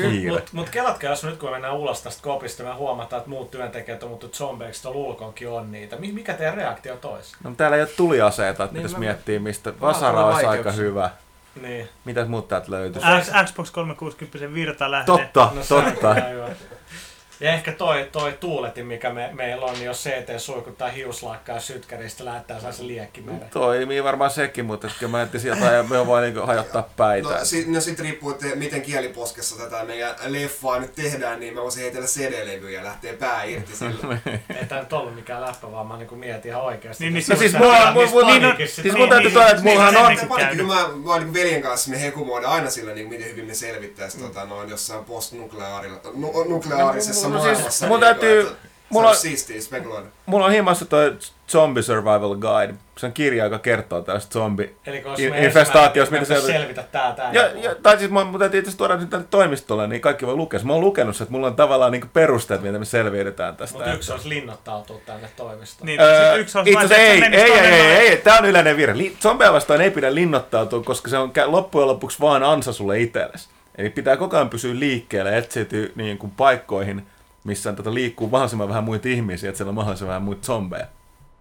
Kyllä. Mutta mut kelatkaa, jos nyt kun me mennään ulos tästä kopista, me huomataan, että muut työntekijät on muuttu zombeiksi, tuolla ulkoonkin on niitä. Mi- Mikä teidän reaktio tois? No, täällä ei ole tuliaseita, että Niin, pitäisi mä- miettiä mistä. Vasara olisi aika hyvä. Niin. Mitäs muut täältä löytyy? X- Xbox 360 virta lähtee. Totta, No totta. Ja ehkä toi, toi tuuletin, mikä me, meillä on, niin jos CT suikuttaa hiuslaikkaa sytkäristä, lähettää saa se liekki mereen. Toimii varmaan sekin, mutta että kyllä mä etsin sieltä ja me voi niinku hajottaa päitä. No, si, no sit riippuu, että miten kieliposkessa tätä meidän leffaa nyt tehdään, niin mä voisin heitellä CD-levyjä ja lähtee pää irti sillä. Ei tää nyt ollut mikään läppä, vaan mä niinku mietin ihan oikeasti. Niin, niin No siis mulla mulla, mulla, niin, siis sit mun on. täytyy niin, sanoa, että niin, mullahan niin, on, niin, kyllä mä, mä niin veljen kanssa me hekumoida aina sillä, niin miten hyvin me selvittäis tota, noin jossain postnukleaarilla, nu, nukleaarisessa No, siis mun täytyy- että mulla se on- on siistiä spekuloida. mulla on himassa toi Zombie Survival Guide. Se on kirja, joka kertoo tällaista zombi... Infestaatiosta, mitä se- selvitä tää, tää. Ja, ja, tai siis mun, mun täytyy itse asiassa tuoda nyt tänne toimistolle, niin kaikki voi lukea. Mä oon lukenut sen, että mulla on tavallaan niin perusteet, miten me selviydytään tästä. Mutta yksi olisi linnoittautua tänne toimistoon. Niin, Öö, yksi on itse ei, ei, ei, ei, ei, ei, tää on yleinen virhe. Li- Zombeja vastaan ei pidä linnoittautua, koska se on loppujen lopuksi vaan ansa sulle itsellesi. Eli pitää koko ajan pysyä liikkeelle ja etsiytyä niin kuin paikkoihin, missä tota liikkuu mahdollisimman vähän muita ihmisiä, että siellä on mahdollisimman vähän muita zombeja.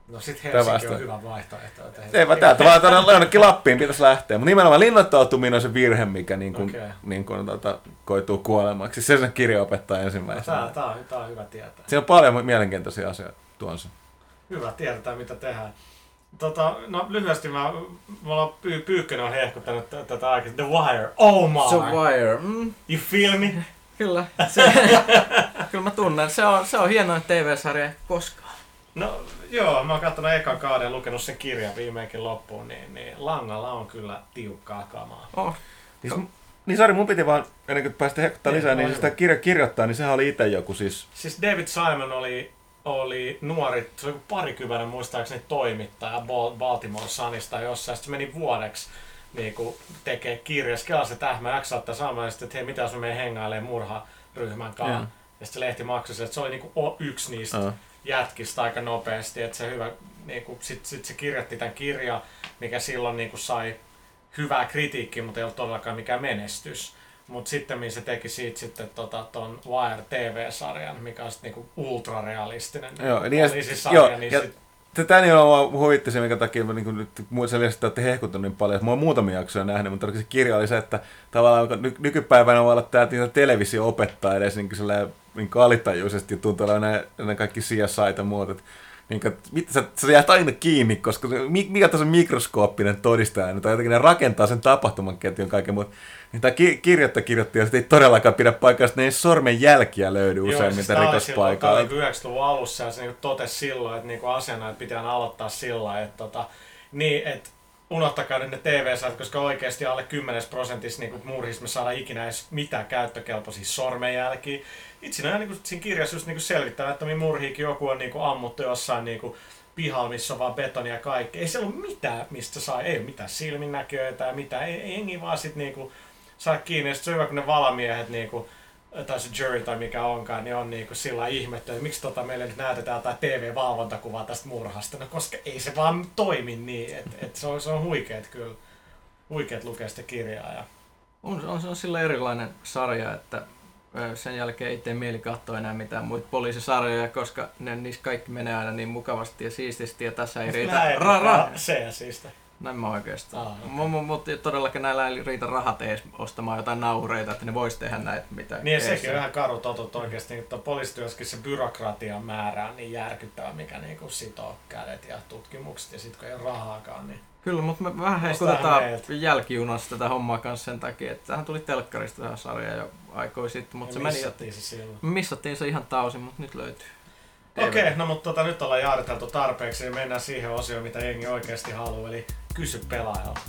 No sit Helsinki vasta. on hyvä vaihtoehto. että Ei vaan täältä vaan tuonne jonnekin Lappiin pitäisi lähteä. Mutta nimenomaan linnoittautuminen on se virhe, mikä niin kuin, Okei. niin kuin, tota, koituu kuolemaksi. Se sen kirja opettaa No, ensimmäisenä. tää, tää, on, tää on hyvä tietää. Siinä on paljon mielenkiintoisia asioita tuossa. Hyvä, tiedetään mitä tehdään. Tota, no lyhyesti mä, mä ollaan py, Pyykkönen on hehkuttanut tätä aikaa. The Wire, Omar! Survivor, mm, You feel me? Kyllä. Se, kyllä mä tunnen. Se on, se on hienoin TV-sarja koskaan. No joo, mä oon katsonut ekan kauden ja lukenut sen kirjan viimeinkin loppuun, niin, niin langalla on kyllä tiukkaa kamaa. Oh, Niin, no. niin sori, mun piti vaan, ennen kuin päästä hekuttaa lisää, niin sitä kirja kirjoittaa, niin sehän oli itse joku siis... Siis David Simon oli, oli nuori, se oli parikymmenen muistaakseni toimittaja Bal- Baltimore Sunista jossain, sitten se meni vuodeksi niinku, tekee kirjas. Kelasi, että äh, mä jaksaa ottaa saamaan, ja sitten, että hei, mitä jos me menee hengailemaan murharyhmän kanssa. Joo. Ja sitten se lehti maksoi sen, että se oli niinku o- yksi niistä Joo. jätkistä aika nopeasti, että se hyvä, niinku, sit, sit se kirjoitti tämän kirjan, mikä silloin niinku sai hyvää kritiikkiä, mutta ei ollut todellakaan mikään menestys. Mutta sitten se teki siitä sitten tota, ton Wire TV-sarjan, mikä on sitten niinku ultrarealistinen Joo, niin ja- poliisisarja, joo, niin ja- sit, Tätä niin on huvitti se, minkä takia mä niin nyt selvästi, että olette niin paljon. Mä oon muutamia jaksoja nähnyt, mutta se kirja oli se, että tavallaan ny- nykypäivänä voi olla tää, että niitä televisio opettaa edes niin niin alitajuisesti ja tuntuu olevan nämä, nämä kaikki CSI ja muut. Että, niin kuin, että mitä, sä, sä jäät aina kiinni, koska se, mi- mikä tässä on mikroskooppinen todistaja, tai jotenkin ne rakentaa sen tapahtumanketjun kaiken muut. Niin tämä ki- kirjoittaja kirjoitti, sitten ei todellakaan pidä paikkaa, että ne ei sormen jälkiä löydy useimmiten tää oli silloin- tää rikospaikalla. oli 90-luvun alussa ja se niinku totesi silloin, että niinku asiana, että pitää aloittaa sillä että tota, niin, että unohtakaa nyt ne TV-sat, koska oikeasti alle 10 prosentissa niin murhissa me saadaan ikinä edes mitään käyttökelpoisia sormenjälkiä. Itse näin niin siinä kirjassa just niin selvittää, että mihin murhiikin joku on niin kuin ammuttu jossain niin kuin pihalla, missä on vaan betonia ja kaikki. Ei siellä ole mitään, mistä saa, ei ole mitään silminnäköitä ja mitään. Ei, ei jengi vaan sit niinku saa kiinni. Ja sit se on hyvä, kun ne valamiehet niinku, tai se jury tai mikä onkaan, niin on niinku sillä ihmetty, että miksi tota meille nyt näytetään jotain TV-valvontakuvaa tästä murhasta. No koska ei se vaan toimi niin, että et se, on, se on huikeet kyllä. Huikeet lukea sitä kirjaa. Ja... On, on, se on sillä erilainen sarja, että sen jälkeen ei tee mieli katsoa enää mitään muita poliisisarjoja, koska ne, niissä kaikki menee aina niin mukavasti ja siististi ja tässä ei riitä Näin, ra- ra- Se ja siis. Näin mä oikeastaan. Aa, okei. Mutta mut, todellakin näillä ei riitä rahat edes ostamaan jotain naureita, että ne vois tehdä näitä mitä. Niin ja sekin on ihan karu totut oikeasti, että tuo poliisityössäkin se byrokratian määrä on niin järkyttävä, mikä niinku sitoo kädet ja tutkimukset ja sitten kun ei ole rahaakaan, niin Kyllä, mutta me vähän hehkutetaan meiltä. jälkijunassa tätä hommaa kanssa sen takia, että tähän tuli telkkarista tähän sarja jo aikoja sitten, mutta se meni jo missattiin se silloin. Missattiin se ihan täysin, mutta nyt löytyy. Okei, okay, no mutta tota, nyt ollaan jaariteltu tarpeeksi, niin mennään siihen osioon, mitä jengi oikeasti haluaa, eli kysy pelaajalta.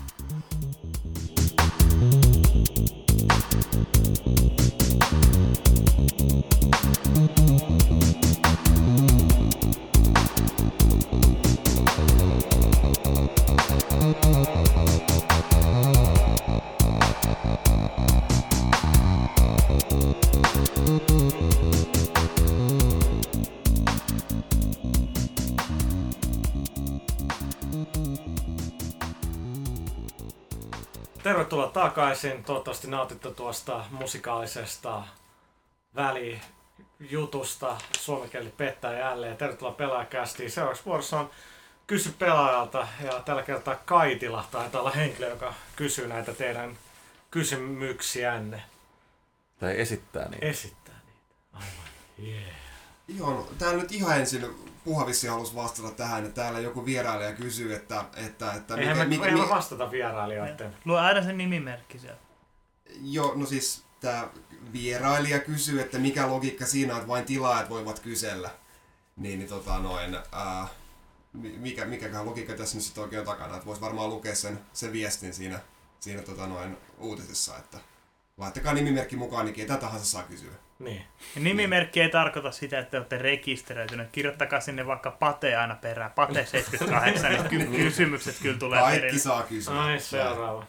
Takaisin. Toivottavasti nautitte tuosta musikaalisesta välijutusta. Suomikieli pettää jälleen. Tervetuloa pelaajakästiin. Seuraavaksi vuorossa on Kysy pelaajalta. Ja tällä kertaa Kaitila taitaa olla henkilö, joka kysyy näitä teidän kysymyksiänne. Tai esittää niin. Esittää niitä. Aivan. Yeah. Joo, no, täällä nyt ihan ensin Puhavissi halusi vastata tähän, että täällä joku vierailija kysyy, että, että, että Eihän me, mikä, eihän me mikä, vastata vierailijoiden. Lue aina sen nimimerkki sieltä. Joo, no siis tämä vierailija kysyy, että mikä logiikka siinä on, että vain tilaajat voivat kysellä. Niin, niin tota noin, ää, mi- mikä, mikäköhän logiikka tässä nyt sitten oikein on takana, että voisi varmaan lukea sen, sen viestin siinä, siinä tota noin uutisessa, että laittakaa nimimerkki mukaan, niin ketä tahansa saa kysyä. Niin. Ja nimimerkki ei tarkoita sitä, että te olette rekisteröityneet. Kirjoittakaa sinne vaikka Pate aina perään. Pate 78, niin ky- kysymykset kyllä tulee Kaikki perille. saa kysyä. Ai, seuraava.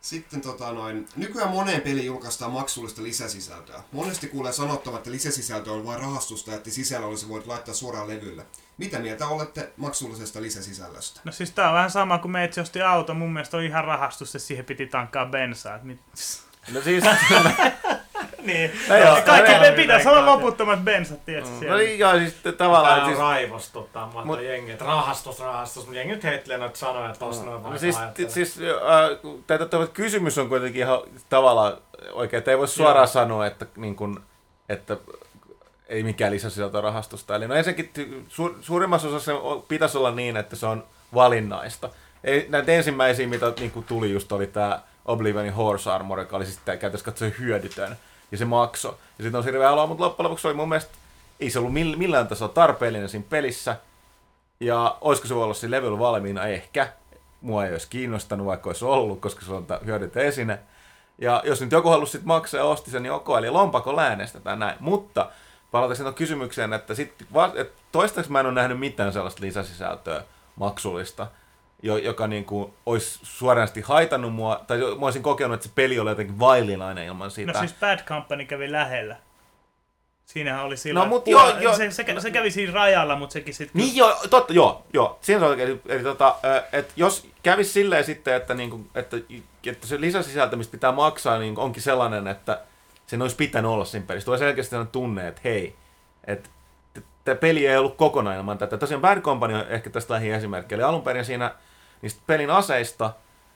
Sitten tota noin, nykyään moneen peliin julkaistaan maksullista lisäsisältöä. Monesti kuulee sanottavan, että lisäsisältö on vain rahastusta, että sisällä olisi voinut laittaa suoraan levylle. Mitä mieltä olette maksullisesta lisäsisällöstä? No siis tää on vähän sama kuin meitsi osti auto. Mun mielestä oli ihan rahastus, että siihen piti tankkaa bensaa. Mit... No siis, Niin. No joo, Kaikki no pitäisi olla loputtomat bensat, tiedätkö no siellä. niin, joo, siis Tää tavallaan, on siis, raivostuttaa Mut- Mut... jengi, että rahastus, rahastus, mutta jengi nyt heittelee noita sanoja tossa noin no, siis, ajattelee. siis äh, tätä tämä kysymys on kuitenkin ihan tavallaan oikein, että ei voi suoraan Joo. sanoa, että, niin kun, että ei mikään lisäsisältö rahastusta. Eli no ensinnäkin su, suurimmassa osassa pitäisi olla niin, että se on valinnaista. Ei, näitä ensimmäisiä, mitä niin kuin tuli just, oli tämä Oblivionin Horse Armor, joka oli sitten käytössä katsoen hyödytön. Ja se maksoi. Ja sitten on hirveä aloa, mutta loppujen lopuksi oli mun mielestä, ei se ollut mill- millään tasolla tarpeellinen siinä pelissä. Ja olisiko se ollut siinä level valmiina? Ehkä. Mua ei olisi kiinnostanut, vaikka olisi ollut, koska se on hyödytön esine. Ja jos nyt joku halusi sit maksaa ja osti sen, niin ok, eli lompako äänestetään näin. Mutta palataan tuon kysymykseen, että sit, va- et toistaiseksi mä en ole nähnyt mitään sellaista lisäsisältöä maksullista. Jo, joka niin kuin olisi suorasti haitannut mua, tai mä olisin kokenut, että se peli oli jotenkin vaillinainen ilman sitä. No siis Bad Company kävi lähellä. Siinähän oli sillä... No, mut puol- joo, joo. Se, se, kä- se, kävi siinä rajalla, mutta sekin sitten... Niin joo, totta, joo, joo. Siinä se oikein, eli tota, että jos kävisi silleen sitten, että, niinku, että, että se lisäsisältö, mistä pitää maksaa, niin onkin sellainen, että sen olisi pitänyt olla siinä pelissä. Tulee selkeästi sellainen tunne, että hei, että tämä peli ei ollut kokonaan ilman tätä. Tosiaan Bad Company on ehkä tästä lähin esimerkki. Eli alun perin siinä niistä pelin aseista,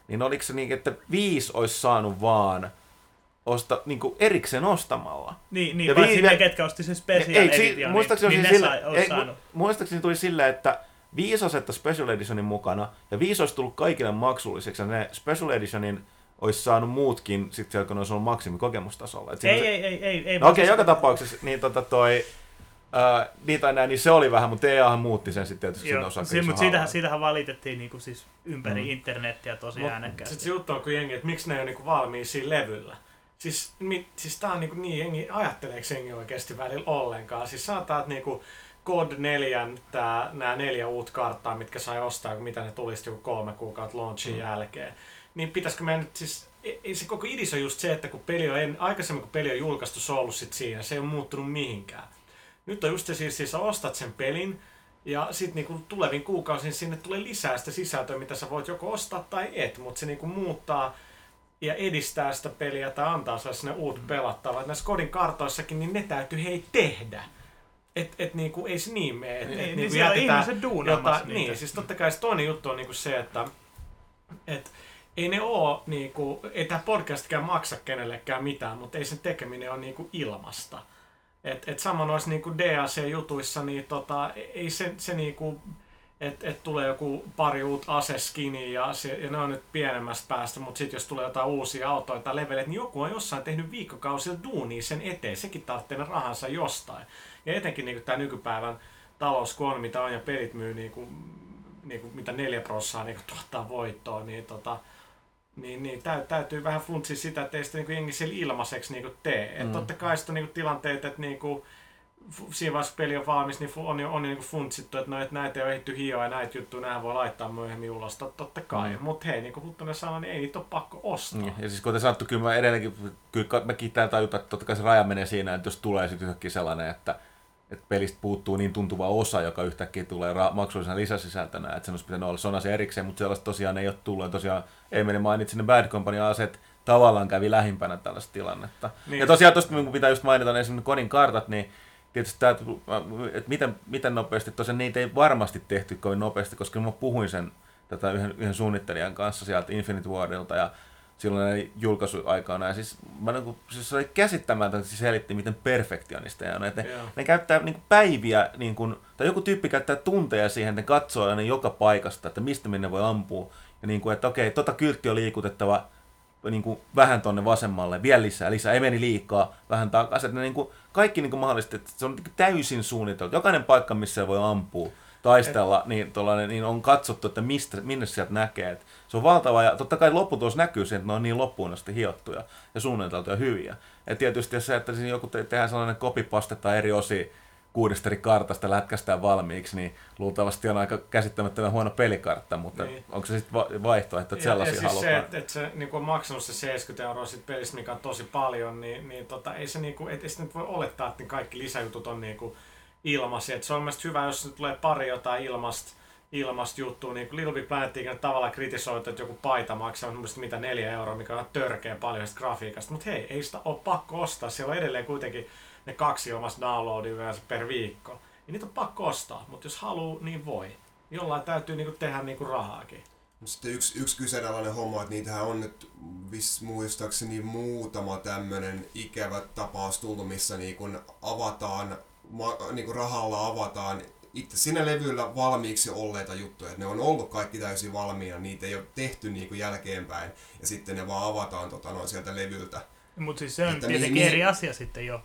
niin oliko se niin, että viisi olisi saanut vaan osta, niin kuin erikseen ostamalla. Niin, niin Ja paitsi vi- ne, ketkä osti sen special Ei, edition, muistaakseni niin, niin ne sillä, sai, ei, saanut. muistaakseni tuli silleen, että viisi asetta Special Editionin mukana, ja viisi olisi tullut kaikille maksulliseksi, ja ne Special Editionin olisi saanut muutkin, sit siellä, kun ne olisi ollut maksimikokemustasolla. Et Ei, se- ei, ei, ei, ei. No okei, joka siis- tapauksessa, niin tota toi, ää, niin tai näin, niin se oli vähän, mutta EAhan muutti sen sitten tietysti sinne Joo, osaksi. si- mutta siitähän, siitähän valitettiin niinku siis ympäri Mm. internettiä tosi Mut äänekkäästi. Sitten se juttu on, kun jengi, että miksi ne ei ole niinku valmiin siinä levyllä. Siis, mi, siis tää on niinku niin, jengi, ajatteleeko jengi oikeasti välillä ollenkaan? Siis sanotaan, että niinku God 4, tää, nämä neljä uutta karttaa, mitkä sai ostaa, kun mitä ne tuli sitten joku kolme kuukautta launchin mm. jälkeen. Niin pitäisikö meidän nyt siis, ei ei se koko idis on just se, että kun peli on, en, aikaisemmin kun peli on julkaistu, se on ollut sit siinä, se ei ole muuttunut mihinkään. Nyt on just se siis, siis sä ostat sen pelin, ja sitten niinku tulevin kuukausin sinne tulee lisää sitä sisältöä, mitä sä voit joko ostaa tai et, mutta se niinku muuttaa ja edistää sitä peliä tai antaa sulle sinne uut pelattavaa. Et Näissä kodin kartoissakin, niin ne täytyy hei tehdä. Et, et niinku, ei se niin mene. Et, Niin, et niin niinku jätetään ihmiset niitä. Niin, siis totta kai se toinen juttu on niinku se, että et, ei ne oo, niinku, ei tämä podcastkään maksa kenellekään mitään, mutta ei sen tekeminen ole niinku ilmasta. Et, et sama noissa niinku DAC-jutuissa, niin tota, ei se, se niinku, että et tulee joku pari uut aseskini ja, se, ja ne on nyt pienemmästä päästä, mutta sitten jos tulee jotain uusia autoja tai leveleitä, niin joku on jossain tehnyt viikkokausilla duunia sen eteen. Sekin tarvitsee rahansa jostain. Ja etenkin niin tämä nykypäivän talous, kun on mitä on ja pelit myy niin kuin, niin kuin, mitä 4 prosenttia niin tuottaa voittoa, niin tota, niin, niin täy, täytyy vähän funtsia sitä, että ei sitä niin jengi siellä ilmaiseksi niin tee. Mm. Et totta kai sitten on niin tilanteet, että niin kuin, fu- siinä vaiheessa peli on valmis, niin on, on jo niin funtsittu, että, no, että näitä ei ole ehditty hioa ja näitä juttuja, nämä voi laittaa myöhemmin ulos, tot- totta kai. Mm. Mutta hei, niin kuin Huttunen sanoi, niin ei niitä ole pakko ostaa. Niin, Ja siis kuten sanottu, kyllä mä edelleenkin, kyllä ka- mäkin tää tajuta, että totta kai se raja menee siinä, että jos tulee sitten yhtäkkiä sellainen, että, että pelistä puuttuu niin tuntuva osa, joka yhtäkkiä tulee ra- maksullisena lisäsisältönä, että sen olisi pitänyt olla, se on asia erikseen, mutta sellaista tosiaan ei ole tullut. Ja tosiaan Emeli mainitsi ne Bad Company aset tavallaan kävi lähimpänä tällaista tilannetta. Niin. Niin. Ja tosiaan tuosta minun pitää just mainita ne esimerkiksi kodin kartat, niin tietysti tämä, että miten, miten nopeasti, tosiaan niitä ei varmasti tehty kovin nopeasti, koska mä puhuin sen tätä yhden, yhden suunnittelijan kanssa sieltä Infinite Wardilta ja silloin julkaisuaikana. Ja siis, mä niin kuin, siis se oli käsittämätöntä, että se selitti, miten perfektionista ne on. Että ne, Joo. ne käyttää niin kuin päiviä, niin kuin, tai joku tyyppi käyttää tunteja siihen, että ne katsoo aina joka paikasta, että mistä minne voi ampua. Ja niin kuin, että okei, tota kyltti on liikutettava niin kuin vähän tonne vasemmalle, vielä lisää, lisää, ei meni liikaa, vähän takaisin. Että ne niin kuin, kaikki niin kuin mahdollisesti, että se on niin kuin täysin suunniteltu. Jokainen paikka, missä voi ampua, taistella, niin, niin on katsottu, että mistä, minne sieltä näkee. Et se on valtava ja totta kai lopputulos näkyy siihen, että ne on niin loppuun asti hiottuja ja suunniteltuja hyviä. Ja tietysti se, että siinä joku te- tehdään sellainen kopipastetaan eri osia kuudesta eri kartasta lätkästään valmiiksi, niin luultavasti on aika käsittämättömän huono pelikartta, mutta Niin. niin. onko se sitten va- vaihtoehto, että Ja, sellaisia ja siis halutaan? se, että, että se niin on maksanut se 70 euroa sit pelistä, mikä on tosi paljon, niin, niin tota, ei se niinku, et, ei sitä nyt voi olettaa, että kaikki lisäjutut on niinku ilmaisia. Et se on mielestäni hyvä, jos tulee pari jotain ilmasta ilmasta juttua, niin Little Big Planetikin tavallaan kritisoitu, että joku paita maksaa mitä neljä euroa, mikä on törkeä paljon sitä grafiikasta. Mutta hei, ei sitä ole pakko ostaa. Siellä on edelleen kuitenkin ne kaksi ilmasta downloadia per viikko. Ja niitä on pakko ostaa, mutta jos haluaa, niin voi. Jollain täytyy niinku tehdä niinku rahaakin. Sitten yksi, yksi kyseenalainen homma, että niitähän on nyt vis, muistaakseni muutama tämmönen ikävä tapaus tullut, missä niin kun avataan, niin kun rahalla avataan itse siinä levyllä valmiiksi olleita juttuja. Ne on ollut kaikki täysin valmiina, niitä ei ole tehty niin kuin jälkeenpäin. Ja sitten ne vaan avataan tota, noin sieltä levyltä. Mutta siis se on Että tietenkin mihin- eri asia sitten jo.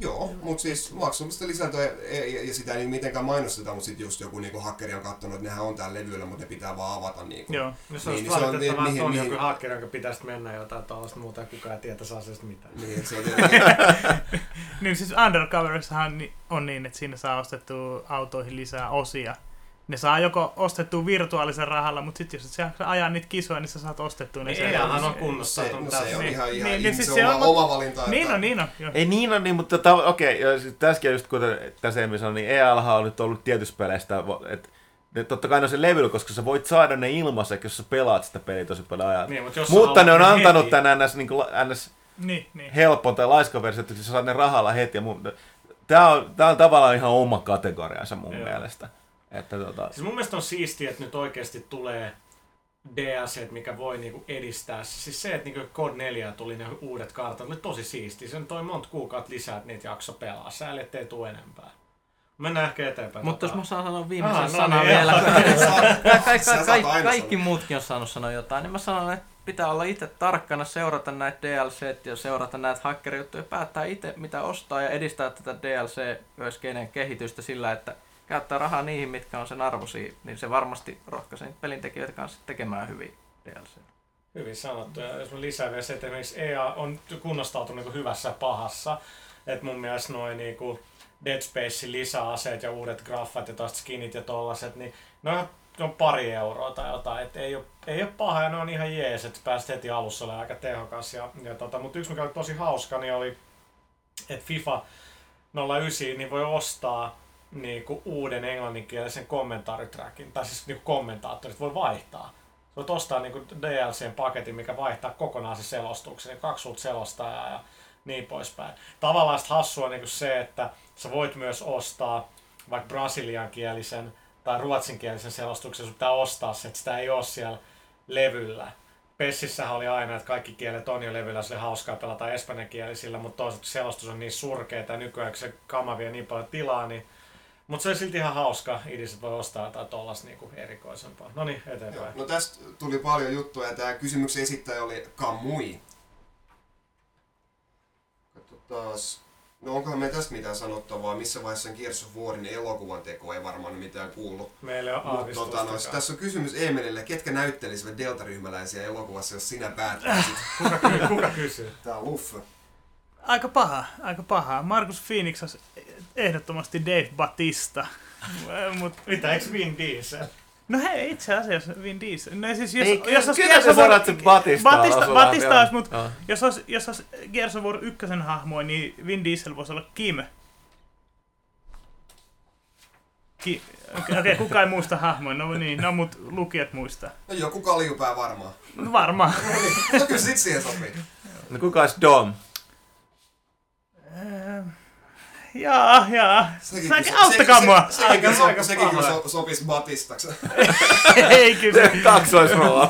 Joo, mutta siis maksullista lisältöä ja, ja, ja sitä ei mitenkään mainosteta, mutta sitten just joku niinku hakkeri on katsonut, että nehän on täällä levyllä, mutta ne pitää vaan avata niinku. Joo. No se olisi Niin, niin se on valitettavaa, niin- että on mihin- joku hakkeri, jonka pitäisi mennä jotain tuollaista muuta ja kukaan ei tietä saa siitä mitään. Niin, se on Niin siis Undercoverissahan on niin, että siinä saa ostettua autoihin lisää osia. Ne saa joko ostettua virtuaalisen rahalla, mutta sitten jos et sä ajaa niitä kisoja, niin sä saat ostettua ne. Niin sen- EAhan on No kunnossautunut se on täysin. ihan, ihan Niin, niin, niin se siis se oma, on- oma valinta. Niin on, niin on. Joo. Ei niin on, niin, mutta ta- okei, okay, siis tässäkin just kuten tässä Emmi sanoi, niin EAL on nyt ollut tietyssä peleissä, että ne, totta kai ne on se levyllä, koska sä voit saada ne ilmaiseksi, jos sä pelaat sitä peliä tosi paljon ajat. Niin, mutta mutta ne on antanut heti- tämän ns, niin kuin, ns Niin, niin. helpon tai laiskan versio, että sä saat ne rahalla heti. Ja mun, tää, on, tää on tavallaan ihan oma kategoriansa mun Joo. mielestä. Että tota, Siis mun mielestä on siistiä, että nyt oikeasti tulee DLC, mikä voi niinku edistää. Siis se, että niinku Code 4 tuli ne uudet kartat, nyt tosi siistiä. Se toi monta kuukautta lisää, että niitä jakso pelaa. Sääli, ettei tule enempää. Mennään ehkä eteenpäin. Mutta jos Tota- mä saan sanoa viimeisen Ah, no sanan niin, vielä. Ka- ka- Sä ka- kaikki, aina kaikki sanoa. muutkin on saanut sanoa jotain, niin mä sanon, että pitää olla itse tarkkana, seurata näitä DLC ja seurata näitä hakkerijuttuja, päättää itse mitä ostaa ja edistää tätä DLC myös kenen kehitystä sillä, että käyttää rahaa niihin, mitkä on sen arvoisia, niin se varmasti rohkaisee pelintekijöitä kanssa tekemään hyviä DLC. Hyvin sanottu. Ja jos mä lisään vielä se, että esimerkiksi EA on kunnostautunut niin hyvässä ja pahassa. että mun mielestä noin niin Dead Spacein lisäaseet ja uudet graffat ja taas skinit ja tollaset, niin ne on, ne on pari euroa tai jotain. Et ei, ole, ei ole paha ja ne on ihan jees, että pääsit heti alussa olemaan aika tehokas. Ja, ja tota, mutta yksi mikä oli tosi hauska, niin oli, että FIFA 09 niin voi ostaa niinku uuden englanninkielisen kommentaaritrackin, tai siis niinku kommentaattorit voi vaihtaa. Sä voit ostaa niinku DLCn paketin, mikä vaihtaa kokonaan se selostuksen, ja kaksi uutta selostajaa ja niin poispäin. Tavallaan hassua niinku se, että sä voit myös ostaa vaikka brasiliankielisen tai ruotsinkielisen selostuksen, sun pitää ostaa se, että sitä ei ole siellä levyllä. Pessissähän oli aina, että kaikki kielet on jo levyllä, se oli hauskaa pelata espanjankielisillä, mutta toisaalta selostus on niin surkeeta ja nykyään kun se kama vie niin paljon tilaa, niin mutta se on silti ihan hauska idis, että voi ostaa jotain tollas niinku erikoisempaa. No niin, Joo. eteenpäin. No tästä tuli paljon juttuja ja tämä kysymyksen esittäjä oli Kamui. Katsotaas. No onkohan meillä tästä mitään sanottavaa, missä vaiheessa on of Warin elokuvan teko, ei varmaan mitään kuullut. Meillä Mutta aavistustakaan. tota, no, tässä on kysymys Emelille, ketkä näyttelisivät Delta-ryhmäläisiä elokuvassa, jos sinä päättäisit? Kuka, kuka kysyy? Tää on Luffe. Aika paha, aika paha. Markus Phoenix ehdottomasti Dave Batista. Mut, Mitä, eikö Vin Diesel? no hei, itse asiassa Vin Diesel. No siis jos, Ei, jos olisi kyllä Gears sä sanot sen Batista. Batista, Batista olisi, mutta Joo. jos olisi, jos olisi Gears of War ykkösen hahmoja, niin Vin Diesel voisi olla Kim. Ki- Okei, okay, kuka ei muista hahmoja, no niin, no mut lukijat muistaa. No joku kaljupää varmaan. No varmaan. No kyllä sit siihen sopii. No kuka olisi Dom? Äh, Jaa, jaa. Sekin, Säkin auttakaa se- mua. se- Sekin, kyllä so, Aika sekin kyllä so, sopisi Batistaksi. Ei kyllä. Kaksoisrooli.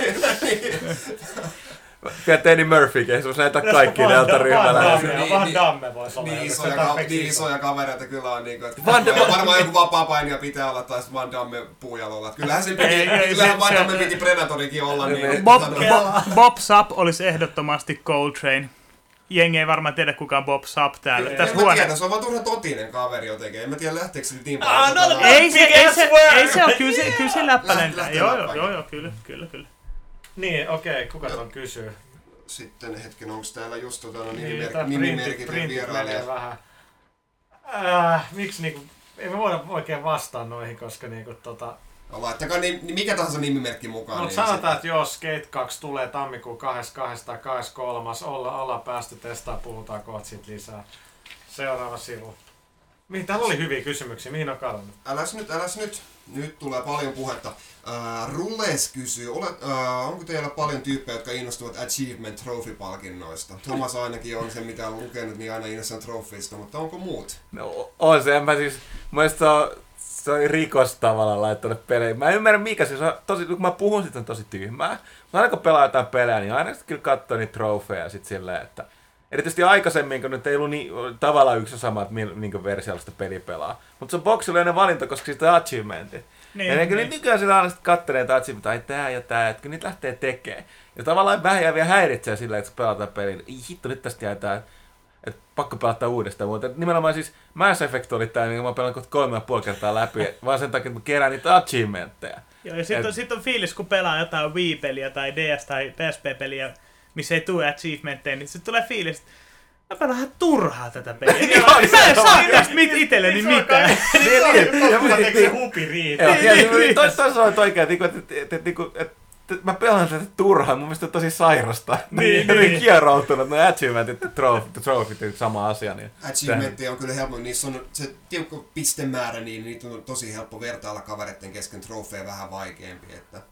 Vielä Eddie Murphy, ei sun näitä kaikki delta-ryhmäläisiä. Damme, Niin, Van niin- Damme voisi olla. Niin isoja, se ka- niin iso. isoja kavereita kyllä on. Niin kuin, että Van Damme- varmaan joku vapaa pitää olla tai Van Damme puujalolla. Kyllähän, sen piti, Ei, ei, kyllähän se- Van se- Damme piti Predatorikin olla. Niin, Bob, tota, Bob, Bob Sapp olisi ehdottomasti Coltrane. Jengi ei varmaan tiedä kuka on Bob Sapp täällä. Ei, Tässä en huone... tiedä, se on vaan turha totinen kaveri jotenkin. En mä tiedä lähteekö se nyt niin Ah, paljon. no, tota- Ei se, ei se, ei se ole, kyllä se, kyllä se lähtee Joo, joo, joo, joo, kyllä, kyllä, kyllä. Niin, okei, kuka ton kysyy? Sitten hetken, onko täällä just tota, no, Niin, nimimerk- tää nimimerkit printit, ja printit menee vierailija? vähän. Äh, miksi niinku, ei me voida oikein vastaa noihin, koska niinku tota... No, Laittakaa ni, ni, mikä tahansa nimimerkki mukaan. Mutta niin sanotaan, sitten- että jos Skate 2 tulee tammikuun 22 tai 23, olla, ollaan päästy testaa, puhutaan kohta sit lisää. Seuraava sivu. Mihin, täällä oli hyviä kysymyksiä, mihin on kadonnut? Äläs nyt, äläs nyt. Nyt tulee paljon puhetta. Uh, Rulles kysyy, ole, uh, onko teillä paljon tyyppejä, jotka innostuvat Achievement Trophy-palkinnoista? Thomas ainakin on se, mitä on lukenut, niin aina innostunut trofeista, mutta onko muut? No, on se, en mä siis, mun mielestä se on, rikos tavallaan laittanut pelejä. Mä en ymmärrä mikä se on, tosi, kun mä puhun sit on tosi tyhmää. Mutta aina kun pelaa jotain pelejä, niin aina sit kyllä katsoo niitä trofeja sit silleen, että Erityisesti aikaisemmin, kun nyt ei ollut niin, tavallaan yksi sama, että minkä versiolla sitä peli pelaa. Mutta se on boksilainen valinta, koska siitä on achievementit. Niin, ja ne kyllä niin. nykyään sillä aina sitten kattelee, että achievement, ai tää ja tää, että kyllä niitä lähtee tekemään. Ja tavallaan vähän jää vielä häiritsee sillä, että pelataan pelin. Ei hitto, nyt tästä jää tää, pakko pelata uudestaan. Mutta nimenomaan siis Mass Effect oli tää, minkä mä oon pelannut kohta kolme ja puoli kertaa läpi, vaan sen takia, että mä kerään niitä achievementteja. Joo, ja sitten on, sit on fiilis, kun pelaa jotain Wii-peliä tai DS- tai PSP-peliä, missä ei tule achievementteja, niin sitten tulee fiilis, että mä pelaan turhaa tätä peliä. Joo, mä en se saa on. tästä mit itselleni mitään. Niin, niin. Ja Mutta niin, niin. hupi riitä? Joo, Niin, ja niin, niin, niin. toi, toi sanoit oikein, että, mä pelaan tätä turhaan, mun mielestä on tosi sairasta. Niin, niin. kieroutunut, no achievementit ja trofit, trofit, sama asia. Niin. Achievementteja on kyllä helppo, niissä on se tiukka pistemäärä, niin niitä on tosi helppo vertailla kavereiden kesken, trofeja vähän vaikeampi, että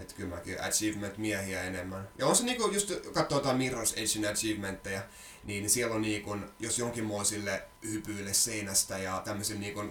että kyllä mäkin achievement-miehiä enemmän. Ja on se niinku, just katsoo jotain Mirror's Edgein achievementteja, niin siellä on niinku, jos jonkinmoisille hypyille seinästä ja tämmöisille niinku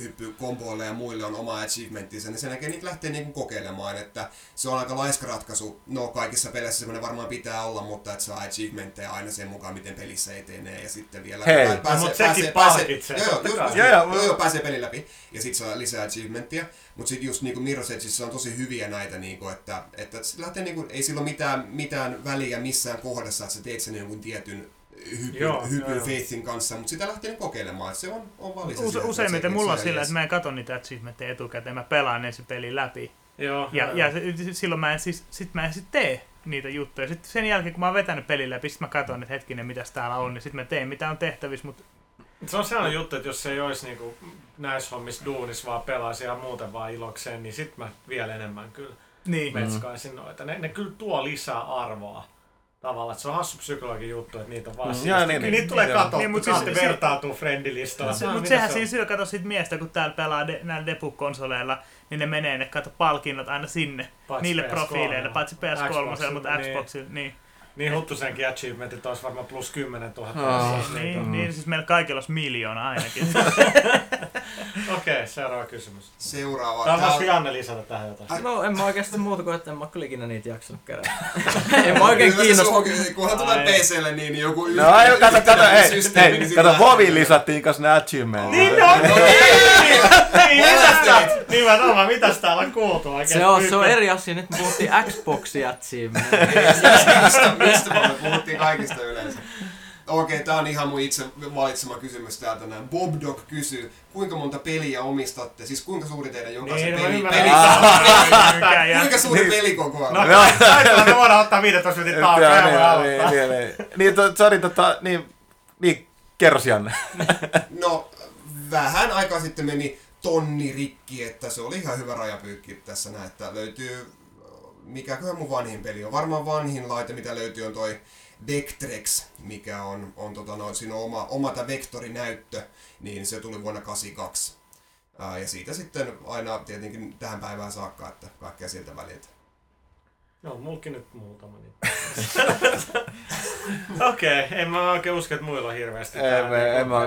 hyppykomboille ja muille on oma achievementtinsa, niin sen jälkeen niitä lähtee niinku kokeilemaan, että se on aika laiska ratkaisu. No kaikissa peleissä semmoinen varmaan pitää olla, mutta että saa achievementteja aina sen mukaan, miten pelissä etenee ja sitten vielä Hei. No, mut sekin palkitsee, joo, joo, totta just, kai. just, Joo, joo. joo, joo, pääsee pelin läpi ja sitten saa lisää achievementtia. Mutta sitten just niinku Mirror's Edgeissä on tosi hyviä näitä, niinku, että, että lähtee niinku, ei sillä ole mitään, mitään väliä missään kohdassa, että sä teet sen jonkun tietyn hypyn, Joo, hypyn joo, joo. Faithin kanssa, mutta sitä lähtee niinku kokeilemaan, että se on, on valisa. Use, useimmiten se- mulla on sillä, että mä en katso niitä achievementteja etukäteen, mä pelaan ensin pelin läpi. Joo, Ja, joo. ja se- silloin mä en siis, sit mä en sit tee niitä juttuja. Sitten sen jälkeen, kun mä oon vetänyt pelin läpi, sit mä katson, että hetkinen, mitäs täällä on, niin sit mä teen, mitä on tehtävissä, mutta Se on sellainen juttu, että jos se ei olisi niinku näissä hommissa duunis, vaan pelaisi ihan muuten vaan ilokseen, niin sit mä vielä enemmän kyllä niin. metskaisin noita. Ne, ne kyllä tuo lisää arvoa. Tavallaan, että se on hassu psykologin juttu, että niitä on vaan Mm, joo, niin, niin, niin, niin. niitä tulee katsottu, Niin, mut mutta siis- se- vertautuu friendilistalla. Se, mutta sehän se siinä syö, kato sit miestä, kun täällä pelaa de, näillä Depu-konsoleilla, niin ne menee ne kato palkinnot aina sinne, Paitsi niille PS3, profiileille, paitsi PS3, Xboxilla, mutta niin. Xboxilla, niin. Niin huttusenkin achievementit olisi varmaan plus 10 000. Ah. Oh, Niin, Mm. niin, siis meillä kaikilla olisi miljoona ainakin. Okei, okay, seuraava kysymys. Seuraava. Tämä on- Janne lisätä tähän jotain. No en mä oikeastaan muuta kuin, että en mä kyllä ikinä niitä jaksanut kerätä. en mä oikein kiinnosta. Kunhan tulee Ai. PClle, niin joku No ai, kato, kato, hei, hei, niin kato, Voviin lisättiin kanssa ne achievementit. Niin on! Niin, tää- Nimenomaan, mitäs täällä on kuultu oikein? Se on, se on eri asia, nyt me puhuttiin Xboxia achievement. Mistä, me puhuttiin kaikista yleensä. Okei, tää on ihan mun itse valitsema kysymys täältä näin. Bob Dog kysyy, kuinka monta peliä omistatte? Siis kuinka suuri teidän jokaisen Niin, mä peli, peli, Ah. Mikä jää- Kuinka suuri Niin. pelikoko on? No, taitaa me voidaan ottaa 15 minuutin ja niin, niin, niin, niin, niin, to, sorry, tota, niin, niin, kerros Janne. No, vähän aikaa sitten meni tonni rikki, että se oli ihan hyvä rajapyykki tässä näin, että löytyy, mikäköhän mun vanhin peli on. Varmaan vanhin laite, mitä löytyy, on toi Vectrex, mikä on, on tota, no, siinä on oma, oma tää vektorinäyttö, niin se tuli vuonna 82. Ää, ja siitä sitten aina tietenkin tähän päivään saakka, että kaikkea siltä väliltä. No, mulkin nyt muutama. Niin. Okei, okay, en mä oikein usko, että muilla on hirveästi. Ei, me, niinku, en mä,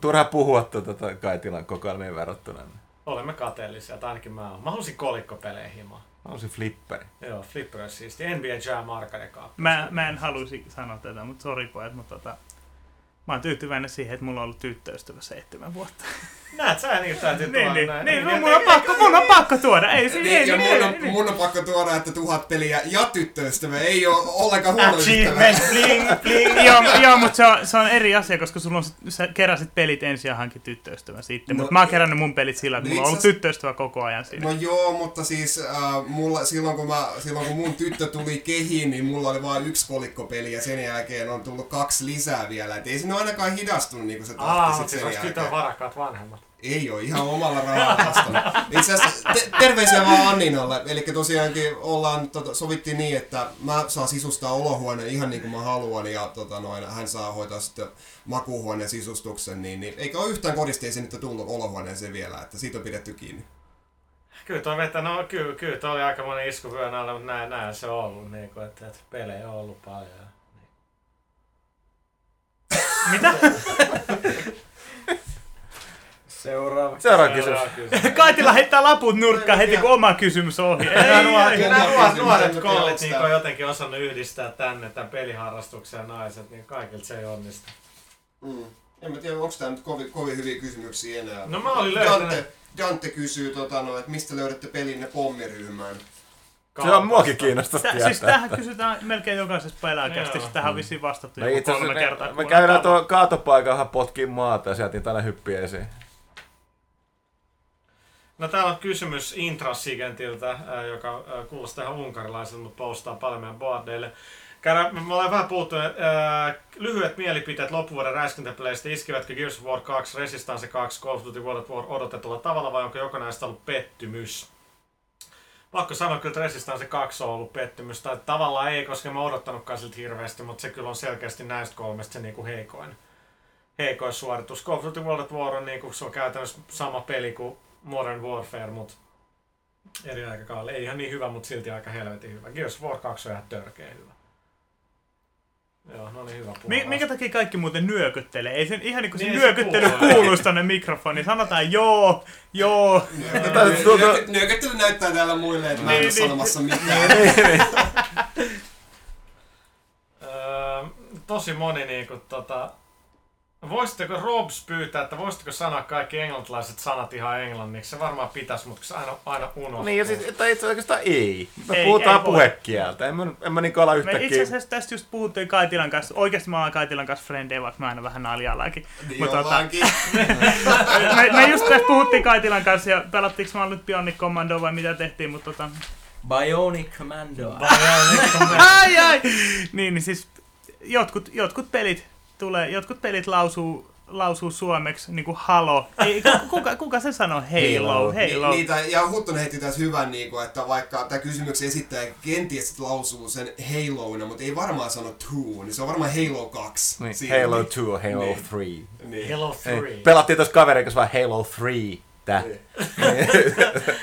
turha puhua tuota Kaitilan kokoelmiin verrattuna. Olemme kateellisia, tai ainakin mä oon. Mä halusin kolikkopeleihin himaa. Halusin flipperi. Joo, Flipper on siisti. NBA Jam Arcade. Mä, mä en halusi sanoa tätä, mutta sori pojat, mutta tota, mä oon tyytyväinen siihen, että mulla on ollut tyttöystävä seitsemän vuotta. Näet sä niin täytyy niin, tuoda niin, näin. niin, Niin, mun, on pakko, mun on pakko tuoda, ei se, Niin, ei, ja niin, mun, on, niin. mun on pakko tuoda, että tuhat peliä ja tyttöystävä ei ole ollenkaan. Achievement, bling, bling. joo, joo mutta se on, se on eri asia, koska sulla on, sä keräsit pelit ensin ja hankit tyttöystävän sitten. No, mutta mä oon kerännyt mun pelit sillä, että no mulla on ollut tyttöystävä koko ajan siinä. No joo, mutta siis äh, mulla, silloin, kun mä, silloin kun mun tyttö tuli kehiin, niin mulla oli vain yksi kolikkopeli ja sen jälkeen on tullut kaksi lisää vielä. Et ei siinä ainakaan hidastunut niin kuin se tahti Aa, siis sen tytön jälkeen. varakkaat vanhemmat? Ei ole, ihan omalla rahalla. Itse asiassa te- terveisiä vaan Anninalle. Eli tosiaankin ollaan, tota, sovittiin niin, että mä saan sisustaa olohuoneen ihan niin kuin mä haluan ja tota, noin, hän saa hoitaa sitten makuuhuoneen sisustuksen. Niin, niin, eikä ole yhtään kodisteisiin nyt tullut olohuoneeseen vielä, että siitä on pidetty kiinni. Kyllä toi vettä, no kyllä, kyllä toi oli aika monen isku vyön alla, mutta näin, näin se on ollut, niin kuin, että, että pelejä on ollut paljon. Mitä? Seuraava. Seuraava kysymys. Seuraava kysymys. Kaitila heittää laput nurkkaan heti kun oma kysymys on ohi. Ei, Nämä ei, nuoret, ei. nuoret, kollit niin on jotenkin osannut yhdistää tänne tämän peliharrastuksen ja naiset, niin kaikilta se ei onnistu. Mm. En mä tiedä, onko tämä nyt kovin, kovin hyviä kysymyksiä enää. No mä olin löytänyt- Dante, Dante kysyy, tota, no, että mistä löydätte pelinne pommiryhmään. Se on muakin kiinnostaisi Tä, tietää. siis tähän kysytään melkein jokaisessa pelaajakästissä. Joo. Tähän on vissiin vastattu Me joku itse kolme asiassa kertaa. me, me käydään tavattu. tuo kaatopaikahan potkiin maata ja sieltä tänne hyppiä esiin. No täällä on kysymys Intrasigentiltä, ää, joka ää, kuulostaa ihan unkarilaiselta, mutta postaa paljon meidän boardeille. Käydään, me ollaan vähän puhuttu, äh, lyhyet mielipiteet loppuvuoden räiskintäpeleistä. Iskivätkö Gears of War 2, Resistance 2, Call of Duty World War odotetulla tavalla vai onko jokainen näistä ollut pettymys? Pakko sanoa kyllä, että Resistance 2 on ollut pettymys. Tai tavallaan ei, koska mä odottanutkaan siltä hirveästi, mutta se kyllä on selkeästi näistä kolmesta se niinku heikoin, heikoin suoritus. Call of Duty World War on, niinku, se on käytännössä sama peli kuin Modern Warfare, mutta eri aikakaudella. Ei ihan niin hyvä, mutta silti aika helvetin hyvä. Gears of War 2 on ihan törkeä hyvä. Joo, no niin hyvä puhua. Mi- minkä takia kaikki muuten nyökyttelee? Ei sen ihan niin kuin se Niin, se nyökyttely kuulu. kuuluisi tonne mikrofoniin. Sanotaan joo, joo. Nyökyttely- Nyökyttely näyttää täällä muille, että mä en Niin, ole niin. sanomassa mitään. Öö, tosi moni niinku tota... Voisitteko Robs pyytää, että voisitteko sanoa kaikki englantilaiset sanat ihan englanniksi? Se varmaan pitäisi, mutta se aina, aina unohtuu. Niin, ja siis, tai itse oikeastaan ei. Me Ei, puhutaan ei puhekieltä. En mä, en mä niinku ala Me yhtäkkiä... itse asiassa tästä just puhuttiin Kaitilan kanssa. Oikeasti mä oon Kaitilan kanssa frendejä, vaikka mä aina vähän naljallaankin. Niin Mutta tota, me, me just tästä puhuttiin Kaitilan kanssa ja pelattiinko mä nyt Bionic Commando vai mitä tehtiin, mutta tota... Bionic Commando. Ai ai! Niin, niin siis jotkut, jotkut pelit tulee, jotkut pelit lausuu, lausuu suomeksi niin kuin Halo. Ei, kuka, kuka se sanoo? Halo, Halo. Halo. Ni, niitä, ja Huttunen heitti tässä hyvän, niin kuin, että vaikka tämä kysymyksen esittäjä kenties lausuu sen Haloina, mutta ei varmaan sano 2, niin se on varmaan Halo 2. Niin, Siinä. Halo 2, Halo Niin. 3. Niin. Hello Ei, 3. Pelattiin tuossa kaverin kanssa vaan Halo 3. Tää.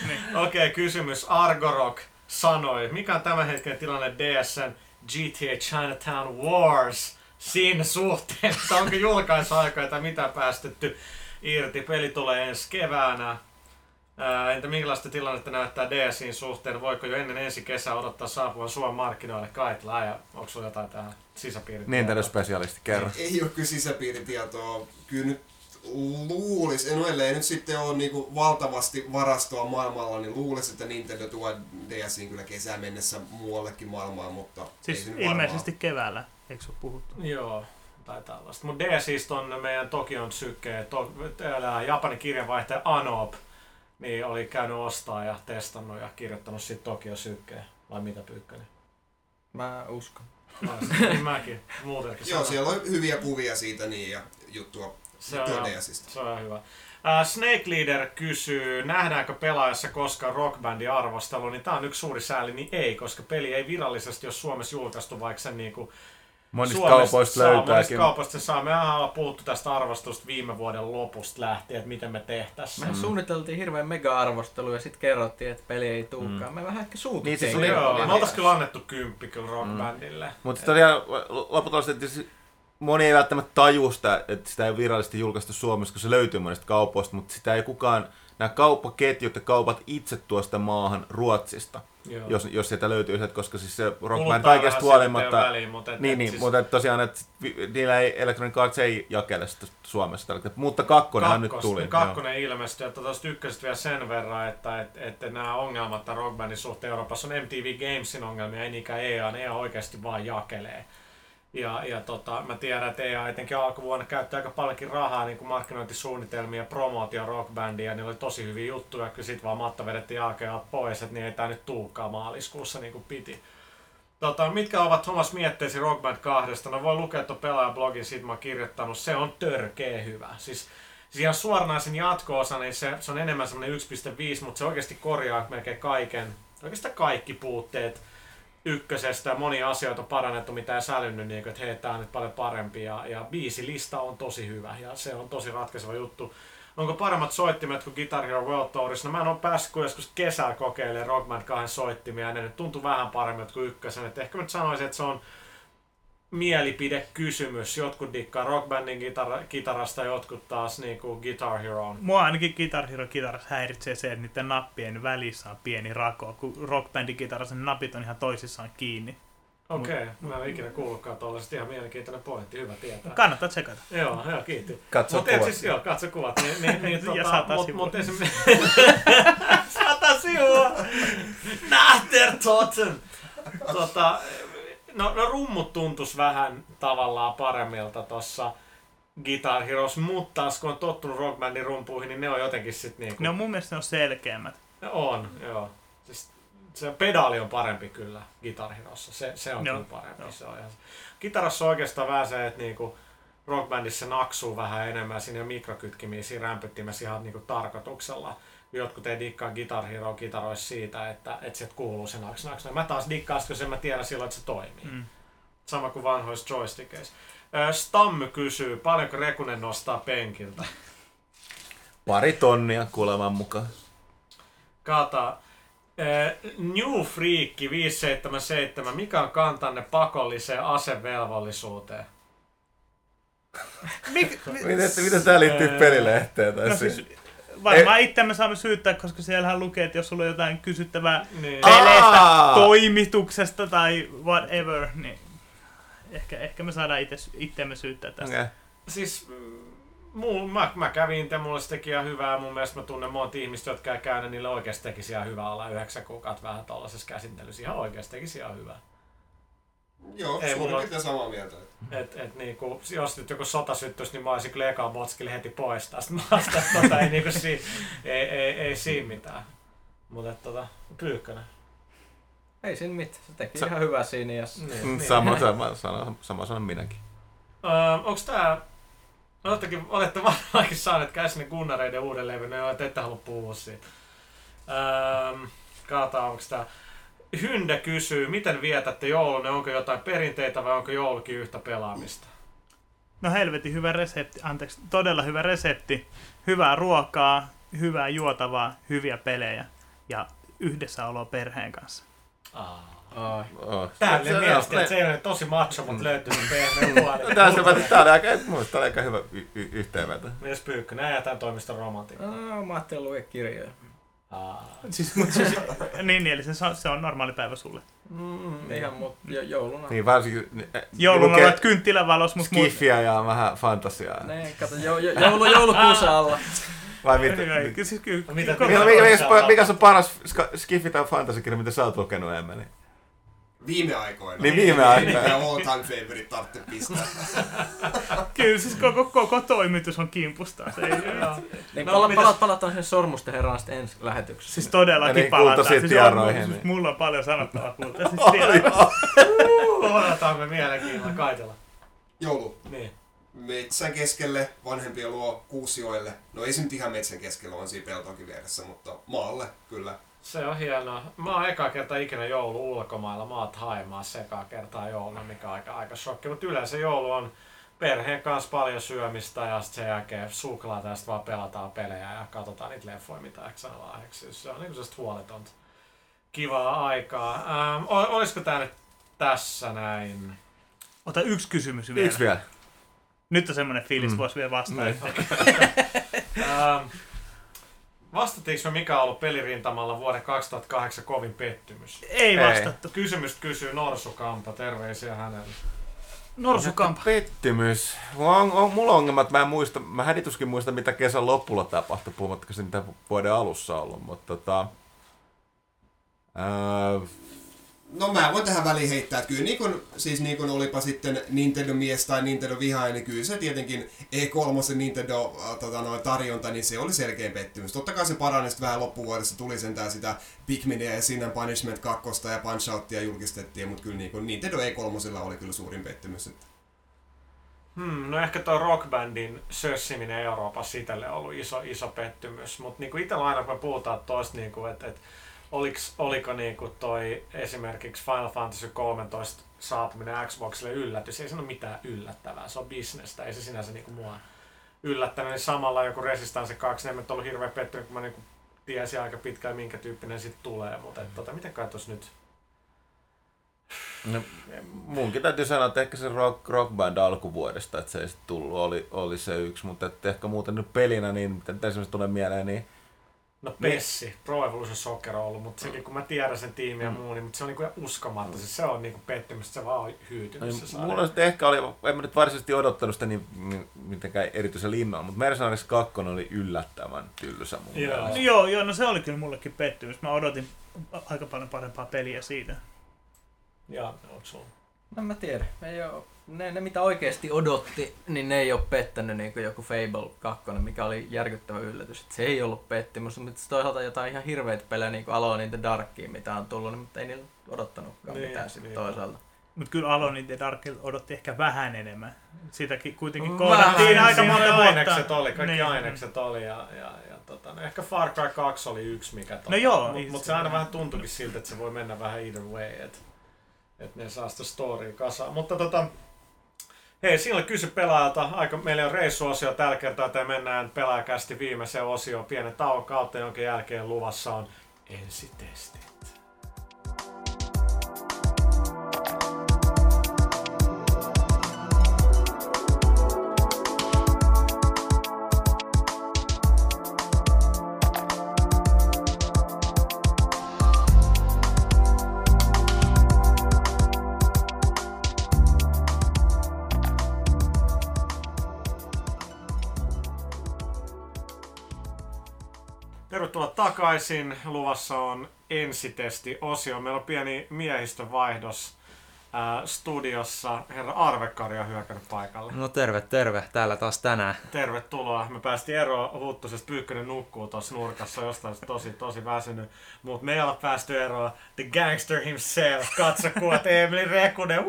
Niin. Okei, okay, kysymys. Argorok sanoi, mikä on tämän hetken tilanne DSN GTA Chinatown Wars siinä suhteen, että onko julkaisuaikoja tai mitä päästetty irti. Peli tulee ensi keväänä. Ää, entä millaista tilannetta näyttää DSin suhteen? Voiko jo ennen ensi kesää odottaa saapuvan Suomen markkinoille Kaitla? Ja onko sulla jotain tähän sisäpiiritietoa? Nintendo-spesialisti, kerro. Ei ole kyllä sisäpiiritietoa. Kyllä nyt luulis, en ellei nyt sitten ole niinku valtavasti varastoa maailmalla, niin luulis, että Nintendo tuo DSiin kyllä kesään mennessä muuallekin maailmaan, mutta ei Siis se nyt varmaan. ilmeisesti keväällä, eikö se ole puhuttu? Joo, tai tällaista. Mutta DSistä on meidän Tokion syke, to, täällä Japanin kirjanvaihtaja Anop, niin oli käynyt ostaa ja testannut ja kirjoittanut siitä Tokio sykkeen. Vai mitä Pyykkönen? Mä uskon. Niin mäkin. Muutenkin. Joo, siellä on hyviä kuvia siitä niin ja juttua Se on, DSistä. se on hyvä. Äh, Snake Leader kysyy, nähdäänkö pelaajassa koskaan rockbandin arvostelu, niin tää on yksi suuri sääli, niin ei, koska peli ei virallisesti ole Suomessa julkaistu, vaikka sen niinku Monista Suomesta kaupoista saa, Monista löytääkin. kaupoista se saa. Me ollaan puhuttu tästä arvostusta viime vuoden lopusta lähtien, että miten me tehtäisiin. Me se. suunniteltiin hirveän mega-arvostelu ja sitten kerrottiin, että peli ei tuukaan. Me vähän ehkä suututtiin. Niin, siis Oli, joo, me oltais kyllä annettu kymppi kyllä rockbandille. Mutta tosiaan lopulta että siis moni ei välttämättä taju sitä, että sitä ei virallisesti julkaistu Suomessa, kun se löytyy monesta kaupoista, mutta sitä ei kukaan, nämä kauppaketjut ja kaupat itse tuo sitä maahan Ruotsista, Joo. jos, jos sieltä löytyy koska siis se Rock Band Kuluttajahan kaikesta huolimatta, väliä, mutta et, niin, et niin, siis mutta et tosiaan, että niillä ei Electronic Arts ei jakele sitä Suomessa, mutta kakkonenhan nyt kakkos- tuli. Kakkonen ilmestyi, että tuosta ykkösestä vielä sen verran, että, että, että nämä ongelmat rockbandin suhteen Euroopassa on MTV Gamesin ongelmia, ei niinkään EA, ne EA oikeasti vaan jakelee. Ja, ja tota, mä tiedän, että EA etenkin alkuvuonna käyttää aika paljonkin rahaa niin kuin markkinointisuunnitelmia, promootio rockbandia, niillä oli tosi hyviä juttuja, kyllä sit vaan matta vedettiin jalkeja pois, että niin ei tää nyt tuukaan maaliskuussa niin kuin piti. Tota, mitkä ovat Thomas mietteesi Rock Band 2? No voi lukea tuon pelaajablogin, siitä mä oon kirjoittanut. Se on törkeä hyvä. Siis, siis ihan suoranaisen jatko-osa, niin se, se on enemmän semmoinen 1.5, mutta se oikeasti korjaa melkein kaiken, oikeastaan kaikki puutteet ykkösestä. Monia asioita on parannettu, mitä ei sälynyt, niin että hei, tää on nyt paljon parempi. Ja, ja biisilista on tosi hyvä ja se on tosi ratkaiseva juttu. Onko paremmat soittimet kuin Guitar Hero World Tourissa? No mä en ole päässyt kuin joskus kesällä kokeilemaan Rock Band 2 soittimia, ja ne nyt tuntuu vähän paremmin kuin ykkösen. Et ehkä mä nyt sanoisin, että se on mielipidekysymys. Jotkut dikkaa Rock Bandin kitara, kitarasta, jotkut taas niinku Guitar Heroon. Mua ainakin Guitar Hero kitarassa häiritsee se, että niiden nappien välissä on pieni rako, kun Rock Bandin kitarassa ne napit on ihan toisissaan kiinni. Okei, okay. mä en ikinä kuullutkaan tuollaisesta. Ihan mielenkiintoinen pointti, hyvä tietää. Kannattaa tsekata. Joo, joo, kiitti. Katso Mut kuvat. Siis, joo, katso kuvat. Niin, niin, niin, Ja tota, sata mut, sivua. mut esimerkiksi... sata sivua! Nachtertoten! Tota, no, no rummut tuntus vähän tavallaan paremmilta tossa Guitar Heroes, mutta taas kun on tottunut rockbandin rumpuihin, niin ne on jotenkin sit niinku... Ne on mun mielestä ne on selkeämmät. On, joo. Siis se pedaali on parempi kyllä Guitar Herossa. Se, se on Joo, kyllä parempi. joo. Se on ihan... Gitarassa on oikeastaan vähän se, että niinku rockbandissa naksuu vähän enemmän siinä mikrokytkimiä siinä rämpyttimessä ihan niinku tarkoituksella. Jotkut ei dikkaa Guitar Hero kitaroissa siitä, että, että sieltä kuuluu se naks naks. Mä taas dikkaan, koska sen mä tiedän silloin, että se toimii. Mm. Sama kuin vanhoissa joystickeissa. Stammy kysyy, paljonko Rekunen nostaa penkiltä? Pari tonnia kuuleman mukaan. Kata. New Freak 577, mikä on kantanne pakolliseen asevelvollisuuteen? Mik, Miten, miten tää liittyy pelilehteen? Tai no siis, varmaan itse me saamme syyttää, koska siellähän lukee, että jos sulla on jotain kysyttävää Niin. peleistä, Aa! toimituksesta tai whatever, niin ehkä, ehkä me saadaan itse, itseämme syyttää tästä. okay. Siis mm, muu, mä, mä kävin itse, mulle se teki ihan hyvää. Mun mielestä mä tunnen monta ihmistä, jotka ei käynyt, niille oikeasti tekisi ihan hyvää olla yhdeksän kuukautta vähän tuollaisessa käsittelyssä. Ihan oikeasti tekisi ihan hyvää. Joo, Ei, suurin on- piirtein samaa mieltä. Et, et niinku, jos nyt joku sota syttyisi, niin mä olisin kyllä ekaan botskille heti pois tästä maasta. Tota, ei, niinku, si, ei, ei, ei, siinä mitään. Mutta tota, pyykkönen. Ei siinä mitään, se teki Sa- ihan hyvää siinä ja s- Niin, Mm, niin. Sama, sama, sama, sama sanon minäkin. Öö, onks tää... Olettekin, olette varmaankin saaneet käsin Gunnareiden uuden levyn, no te ette halua puhua siitä. Öö, Kata, onks tää... Hynde kysyy, miten vietätte joulun, onko jotain perinteitä vai onko joulukin yhtä pelaamista? No helvetin hyvä resepti, anteeksi, todella hyvä resepti. Hyvää ruokaa, hyvää juotavaa, hyviä pelejä ja yhdessäoloa perheen kanssa. Aa. Ai. Oh. Tälle Se- mielestä, että se ei ole tosi macho, mutta löytyy se pehmeä puoli. Tää oli aika, muista aika hyvä y- y- yhteenveto. Mies Pyykkönen, ja jätän toimiston romantiikkaa. Mä ajattelin lukea kirjoja. Aa. Siis, mut siis, niin, niin, eli se, on- se on normaali päivä sulle. Mm, ihan mut jo, jouluna. Niin varsinkin eh, Jouluna lukee olet kynttilävalos, mutta. Skiffiä ja vähän fantasiaa. Ne, kato, jo, jo, joulu, joulukuussa alla. Vai siis kyllä, No mitä- koko- Mikä, mikä, mikä, mikä on paras ska- Skiffi tai fantasikirja, mitä sä oot lukenut Emmeli? Viime aikoina. Niin viime aikoina. Mikä all time favorite tarvitse pistää. Kyllä siis koko, koko toimitus on kimpustaa. Se ei, Niin No, pala, palataan sen sormusten herran sitten ensi lähetyksessä. siis Ja todellakin niin, palataan. kultaisiin Siis, tiaroihin, on, niin. siis mulla on paljon sanottavaa kultaisista tiaroista. Odotamme mielenkiinnolla kaitella. Joulu. Niin. Metsän keskelle, vanhempien luo Kuusioille. No ei se nyt ihan metsän keskellä, on siinä peltoakin vieressä, mutta maalle kyllä. Se on hienoa. Mä oon eka kerta ikinä joulu ulkomailla. Mä oon Haimaassa ekaa kertaa jouluna, mikä on aika, aika shokki. Mutta yleensä joulu on perheen kanssa paljon syömistä ja sitten sen jälkeen suklaata ja sitten vaan pelataan pelejä ja katsotaan niitä leffoja, mitä ehkä saa lahjaksi. Se on niinku huoletonta kivaa aikaa. Ähm, ol- olisiko tää nyt tässä näin? Ota yksi kysymys vielä. Yksi vielä. Nyt on semmoinen fiilis, Mm. mm. voisi vielä vastata. Niin. Ähm, vastattiinko me mikä on ollut pelirintamalla vuoden 2008 kovin pettymys? Ei Ei. vastattu. Kysymystä kysyy Norsukampa, terveisiä hänelle. Norsukampa. Pettymys. Mulla on, on, mulla on ongelma, että mä en muista, mä hädituskin muista, mitä kesän lopulla tapahtui, puhumattakaan se, mitä vuoden alussa ollut, mutta tota... Ää, No mä voin tähän väliin heittää, että kyllä niin kun, siis niin kun olipa sitten Nintendo-mies tai Nintendo-vihaaja, niin kyllä se tietenkin E3 Nintendo tota, noin, tarjonta, niin se oli selkeä pettymys. Totta kai se parani sitten vähän loppuvuodessa, tuli sentään sitä Pikminia ja Sin and Punishment 2 ja Punch Outia julkistettiin, mutta kyllä niin kun Nintendo E3 oli kyllä suurin pettymys. Että Hmm, no ehkä tuo rockbandin sössiminen Euroopassa itselle on ollut iso, iso pettymys, mutta niinku itsellä aina kun me puhutaan tosta, niinku, että et, oliks, oliko niinku toi esimerkiksi Final Fantasy 13 saapuminen Xboxille yllätys, ei se ole mitään yllättävää, se on bisnestä, ei se sinänsä niinku mua yllättänyt, niin samalla joku Resistance 2, niin en ollut hirveän pettynyt, kun mä niinku tiesin aika pitkään minkä tyyppinen sit tulee, mutta et, tota, miten kai nyt? no, munkin täytyy sanoa, että ehkä se rock, rock band alkuvuodesta, että se ei sit tullut, oli, oli se yksi, mutta ehkä muuten nyt pelinä, niin mitä esimerkiksi tulee mieleen, niin No Pessi, Pro Evolution Soccer on ollut, mutta sekin kun mä tiedän sen tiimin ja Mm. muu, niin mutta se on niinku ihan uskomatta. Se, se on niinku pettymys, että se vaan on hyytynyt. No, Mulla sitten ehkä oli, en mä nyt varsinaisesti odottanut sitä niin, niin mitenkään erityisen linnoa, mutta Mercenaries 2 oli yllättävän tylsä mun Joo. mielestä. Joo, joo, no se oli kyllä mullekin pettymys. Mä odotin aika paljon parempaa peliä siitä. Ja onko sulla? No mä tiedän. Ei oo, ne, ne, mitä oikeasti odotti, niin ne ei ole pettänyt niin kuin joku Fable 2, mikä oli järkyttävä yllätys. Et se ei ollut pettymys, mutta toisaalta jotain ihan hirveitä pelejä, niin kuin Alone in the Darkia, mitä on tullut, niin, mutta ei niillä odottanutkaan Niin, mitään sitten niin. toisaalta. Mutta kyllä Alone in the Dark odotti ehkä vähän enemmän. Sitäkin kuitenkin Vähän. koodattiin aika monta vuotta. ainekset oli, kaikki Niin. ainekset oli ja, ja, ja tota, no ehkä Far Cry 2 oli yksi mikä tota, No joo, mutta mut se se- aina vähän tuntuikin siltä, että se voi mennä vähän either way, että et ne saa sitä storya kasaan. Mutta tota, hei, siinä oli kysy pelaajalta, aika, meillä on reissuosio tällä kertaa, että mennään pelaajakästi viimeiseen osioon pienen tauon kautta, jonka jälkeen luvassa on ensitestit. Takaisin. Luvassa on ensitesti-osio. Meillä on pieni miehistövaihdos ää, studiossa. Herra Arvekari on hyökännyt paikalle. No terve, terve. Täällä taas tänään. Tervetuloa. Me päästiin eroon Huttusesta. Pyykkönen nukkuu tuossa nurkassa jostain tosi, tosi väsynyt. Mutta me ei olla päästy eroon. The gangster himself. Katso kuvat Emeli Rekunen.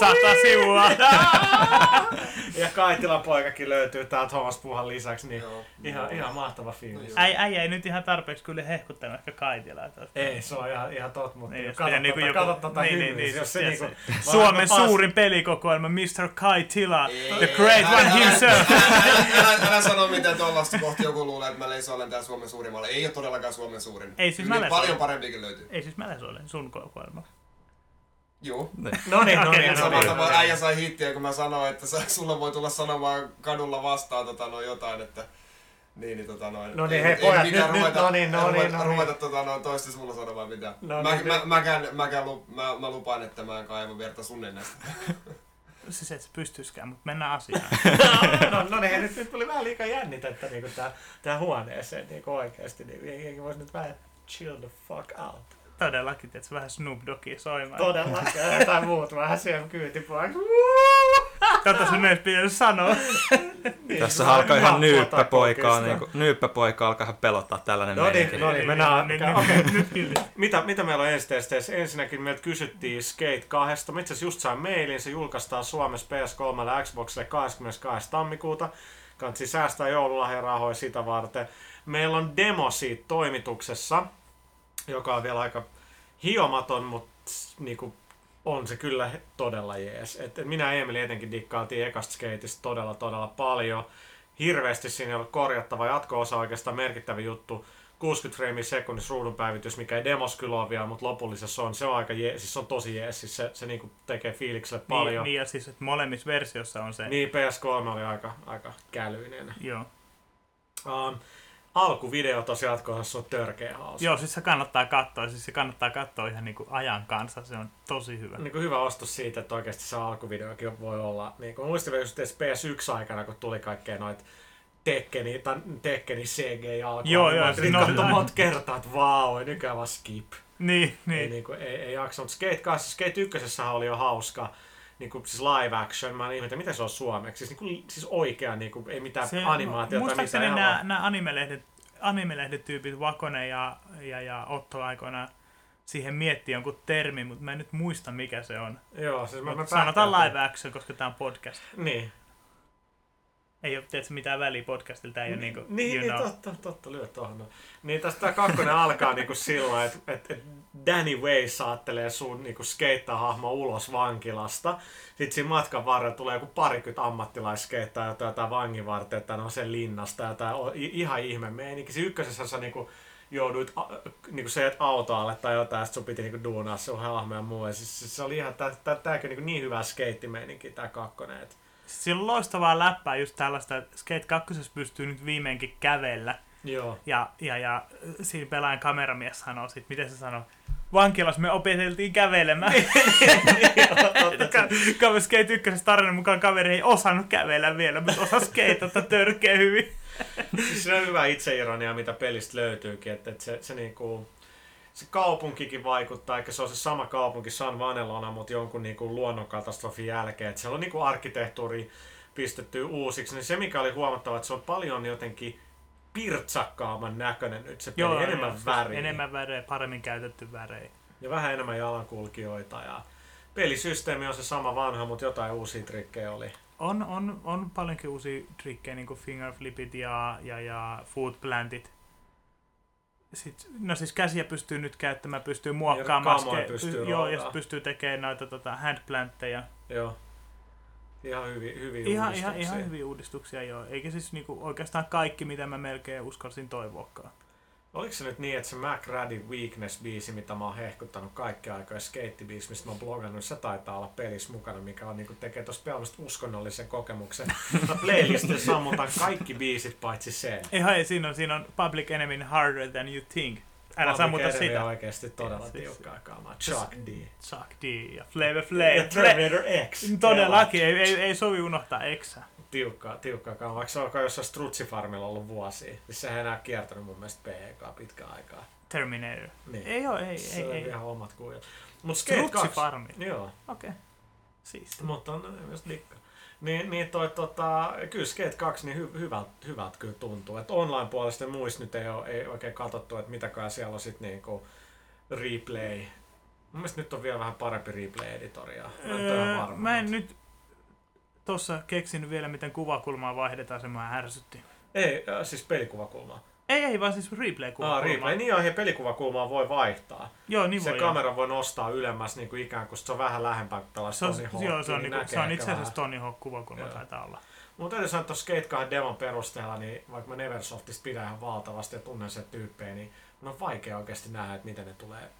Sata sivua. ja Kaitilan poikakin löytyy täältä Thomas Puhan lisäksi. Niin Joo. ihan, ihan mahtava fiilis. Äi, äijä ei nyt ihan tarpeeksi kyllä hehkuttanut ehkä Kaitilaa. Ei, se on ihan, ihan totta, mutta Niin, niin, jos tehdään tota, niinku joku- tota niin, niin, niin, niin, jos se siis niinku... se- vaan Suomen pas- suurin pelikokoelma, Mr. Kai Tila, the Ei, great älä- one älä- himself. Älä, älä, älä sano mitään tuollaista kohti joku luulee, että mä leissä olen tää Suomen suurin. Mä ei ole todellakaan Suomen suurin. Ei, siis Yli- mä Paljon parempikin löytyy. Ei siis mä olen sun kokoelma. Joo. No niin, no niin, no no Samalla niin. tavalla äijä sai hittiä, kun mä sanoin, että sä, sulla voi tulla sanomaan kadulla vastaan tota, no, jotain, että niin, niin, tota, noin. No niin, ei- hei, ei pojat, nyt- nyt, ruveta, no niin, no niin, ruveta, no niin. ruveta tota, noin, toista sulla sanomaan mitään. No mä, niin, mä, nyt- mäkään, mäkään lu, mä, mä, lupaan, että mä en kaiva verta sun nenästä. Siis et sä pystyiskään, mutta mennään asiaan. no, no niin, nyt, nyt tuli vähän liikaa jännitettä niinku tää, tää huoneeseen niinku oikeesti. Niinku, jengi voisi nyt vähän chill the fuck out. Todellakin, että se vähän Snoop Doggia soimaan. Todellakin. Jotain muut vähän siihen kyytipuoliksi. Tätä sun ei pitänyt sanoa. Niin, Tässä alkaa ihan nyyppäpoikaa. nyyppäpoikaa, niin kuin, nyyppäpoika alkaa ihan pelottaa tällainen No niin, no niin, mennään. Niin, Okei, niin, nyt kyllä. Mitä, mitä meillä on ensitesteissä? Ensinnäkin meiltä kysyttiin Skate 2. Mä itse asiassa just sain mailin, se julkaistaan Suomessa PS3 ja Xboxille 22. tammikuuta. Kansi säästää joululahjarahoja sitä varten. Meillä on demo siitä toimituksessa, joka on vielä aika hiomaton, mutta niinku, on se kyllä todella jees. Et minä ja Emeli etenkin dikkailtiin ekasta skateista todella todella paljon. Hirveästi siinä ei ollut korjattava jatko-osa oikeastaan merkittävä juttu. 60 freimiä sekunnissa ruudunpäivitys, mikä ei demos kyllä ole vielä, mutta lopullisessa on. Se on aika jees, siis se on tosi jees, siis se, se niinku tekee fiilikselle Niin, paljon. niin, ja siis, että molemmissa versioissa on se. Niin, PS3 oli aika, aika kälyinen. Joo. Um, alkuvideo tosiaan jatko-osassa on törkeä hauska. Joo, siis se kannattaa katsoa. Siis se kannattaa katsoa ihan niinku ajan kanssa. Se on tosi hyvä. niin kuin hyvä ostos siitä, että oikeasti se alkuvideokin voi olla. Niin kuin muistin just edes PS1-aikana, kun tuli kaikkea noita Tekkeni, tai Tekkeni CG alkua. Joo, niin joo, mä siis no- katsoa monta kertaa, että vau, nykyään vaan skip. Niin, Ei, niin. niin kuin, ei, ei jaksa, mutta Skate 2, Skate 1 oli jo hauska. Niin kuin, siis live action, mä ihmettelin, mitä se on suomeksi. Siis, niin kuin, siis oikea, niin kuin, ei mitään Se, animaatiota, muistaakseni mitään. nämä, nämä animelehdet, animelehdet tyypit Vakone ja, ja, ja Otto aikoinaan siihen miettii jonkun termi, mutta mä en nyt muista mikä se on. Joo, siis mä, mä sanotaan live action, koska tämä on podcast. Niin. Ei ole tiedätkö, mitään väliä podcastilta, ei ole niinku, Niin, you niin know. totta, totta, lyö tuohon. Niin tästä tää kakkonen alkaa niinku sillä että et, et Danny Way saattelee sun niinku skeittahahmo ulos vankilasta. Sitten siinä matkan varrella tulee joku parikymmentä ammattilaisskeittaa jotain, jotain vangin varten, että ne on sen linnasta. Ja tää on i- ihan ihme meininki. Siinä ykkösessä sä niinku jouduit a, niinku se, että auto alle tai jotain, ja sit sun piti niinku duunaa sun hahmo ja muu. Ja siis, siis se oli ihan, tää, tää, tääkin niinku niin hyvä skeittimeininki tää kakkonen. Et, Sillä on loistavaa läppää just tällaista, että Skate 2 pystyy nyt viimeinkin kävellä. joo. Ja, ja, ja siinä pelaajan kameramies sanoo sit, miten se sanoo, vankilas me opeteltiin kävelemään. Ka- ka- Skate 1 tarinan mukaan kaveri ei osannut kävellä vielä, mutta osasi skeitata törkeä hyvin. Siis se on hyvä itseironia, mitä pelistä löytyykin, että, että se, se niinku, se kaupunkikin vaikuttaa, eikä se ole se sama kaupunki San Vanelona, mutta jonkun niin kuin luonnonkatastrofin jälkeen. Että siellä on niin kuin arkkitehtuuri pistetty uusiksi. Niin se, mikä oli huomattava, että se on paljon jotenkin pirtsakkaamman näköinen nyt. Se peli enemmän joo, väriä. Enemmän värejä, paremmin käytetty värejä. Ja vähän enemmän jalankulkijoita. Ja pelisysteemi on se sama vanha, mutta jotain uusia trikkejä oli. On, on, on paljonkin uusia trikkejä, niin kuin fingerflipit ja, ja, ja food plantit. Sitten, no siis käsiä pystyy nyt käyttämään, pystyy muokkaamaan. ske- pystyy joo, ja sit pystyy tekemään noita tota, handplantteja. Joo. Ihan hyvin, hyvin Ihan, ihan, ihan hyviä uudistuksia joo. Eikä siis niinku oikeastaan kaikki, mitä mä melkein uskalsin toivoakaan. Oliko se nyt niin, että se McRaddy Weakness-biisi, mitä mä oon hehkuttanut kaikki aikoja, skate-biisi, mistä mä oon blogannut, se taitaa olla pelissä mukana, mikä on, niin tekee tosta pelmasta uskonnollisen kokemuksen. Mä playlistissa sammutan kaikki biisit paitsi sen. Ihan ei, siinä on, siinä on Public Enemy Harder Than You Think. Älä Public sammuta Enemy sitä. on oikeesti todella Siis- tiukkaa kaamaa. Chuck D. Chuck D ja Flavor Ja Flav. Terminator X. Todellakin, ei, ei, ei sovi unohtaa Eksää. Tiukkaa, tiukkaa kaamaa. Vaikka se on jossain Strutsifarmilla ollut vuosia. Niin sehän ei enää kiertänyt mun mielestä PEK pitkään aikaa. Terminator. Niin. Ei oo, ei, se ei, on ei. ihan omat kuvia. Mut Skate 2. Strutsifarmi. Joo. Okei. Okay. Siisti. Mutta on myös dikka. Niin, niin toi, tota, kyllä Skate 2 niin hy, hyvältä, hyvältä kyllä tuntuu. Et online puolesta muista nyt ei, ole, ei oikein katsottu, että mitäkään siellä on sit niinku replay. Mun mielestä nyt on vielä vähän parempi replay-editoria. Mä en Öö, varma, mä en nyt tossa keksinyt vielä, miten kuvakulmaa vaihdetaan, se mä ärsytti. Ei, äh, siis pelikuvakulmaa. Ei, ei, vaan siis Ah, replay-kuvakulmaa. replay. Niin on, he pelikuvakulmaa voi vaihtaa. Joo, niin se voi. kamera voi nostaa ylemmäs niin kuin ikään kuin se on vähän lähempää kuin tällaista Se on, Tony joo, Hawkia, se on, niin niinku, näkee se on ehkä itse asiassa. Tony Hawk kuvakulma Joo. taitaa olla. Mutta täytyy sanoa, että Skate 2 demon perusteella, niin vaikka mä Neversoftista pidän ihan valtavasti ja tunnen sen tyyppejä, niin mun on vaikea oikeasti nähdä, että miten ne tulee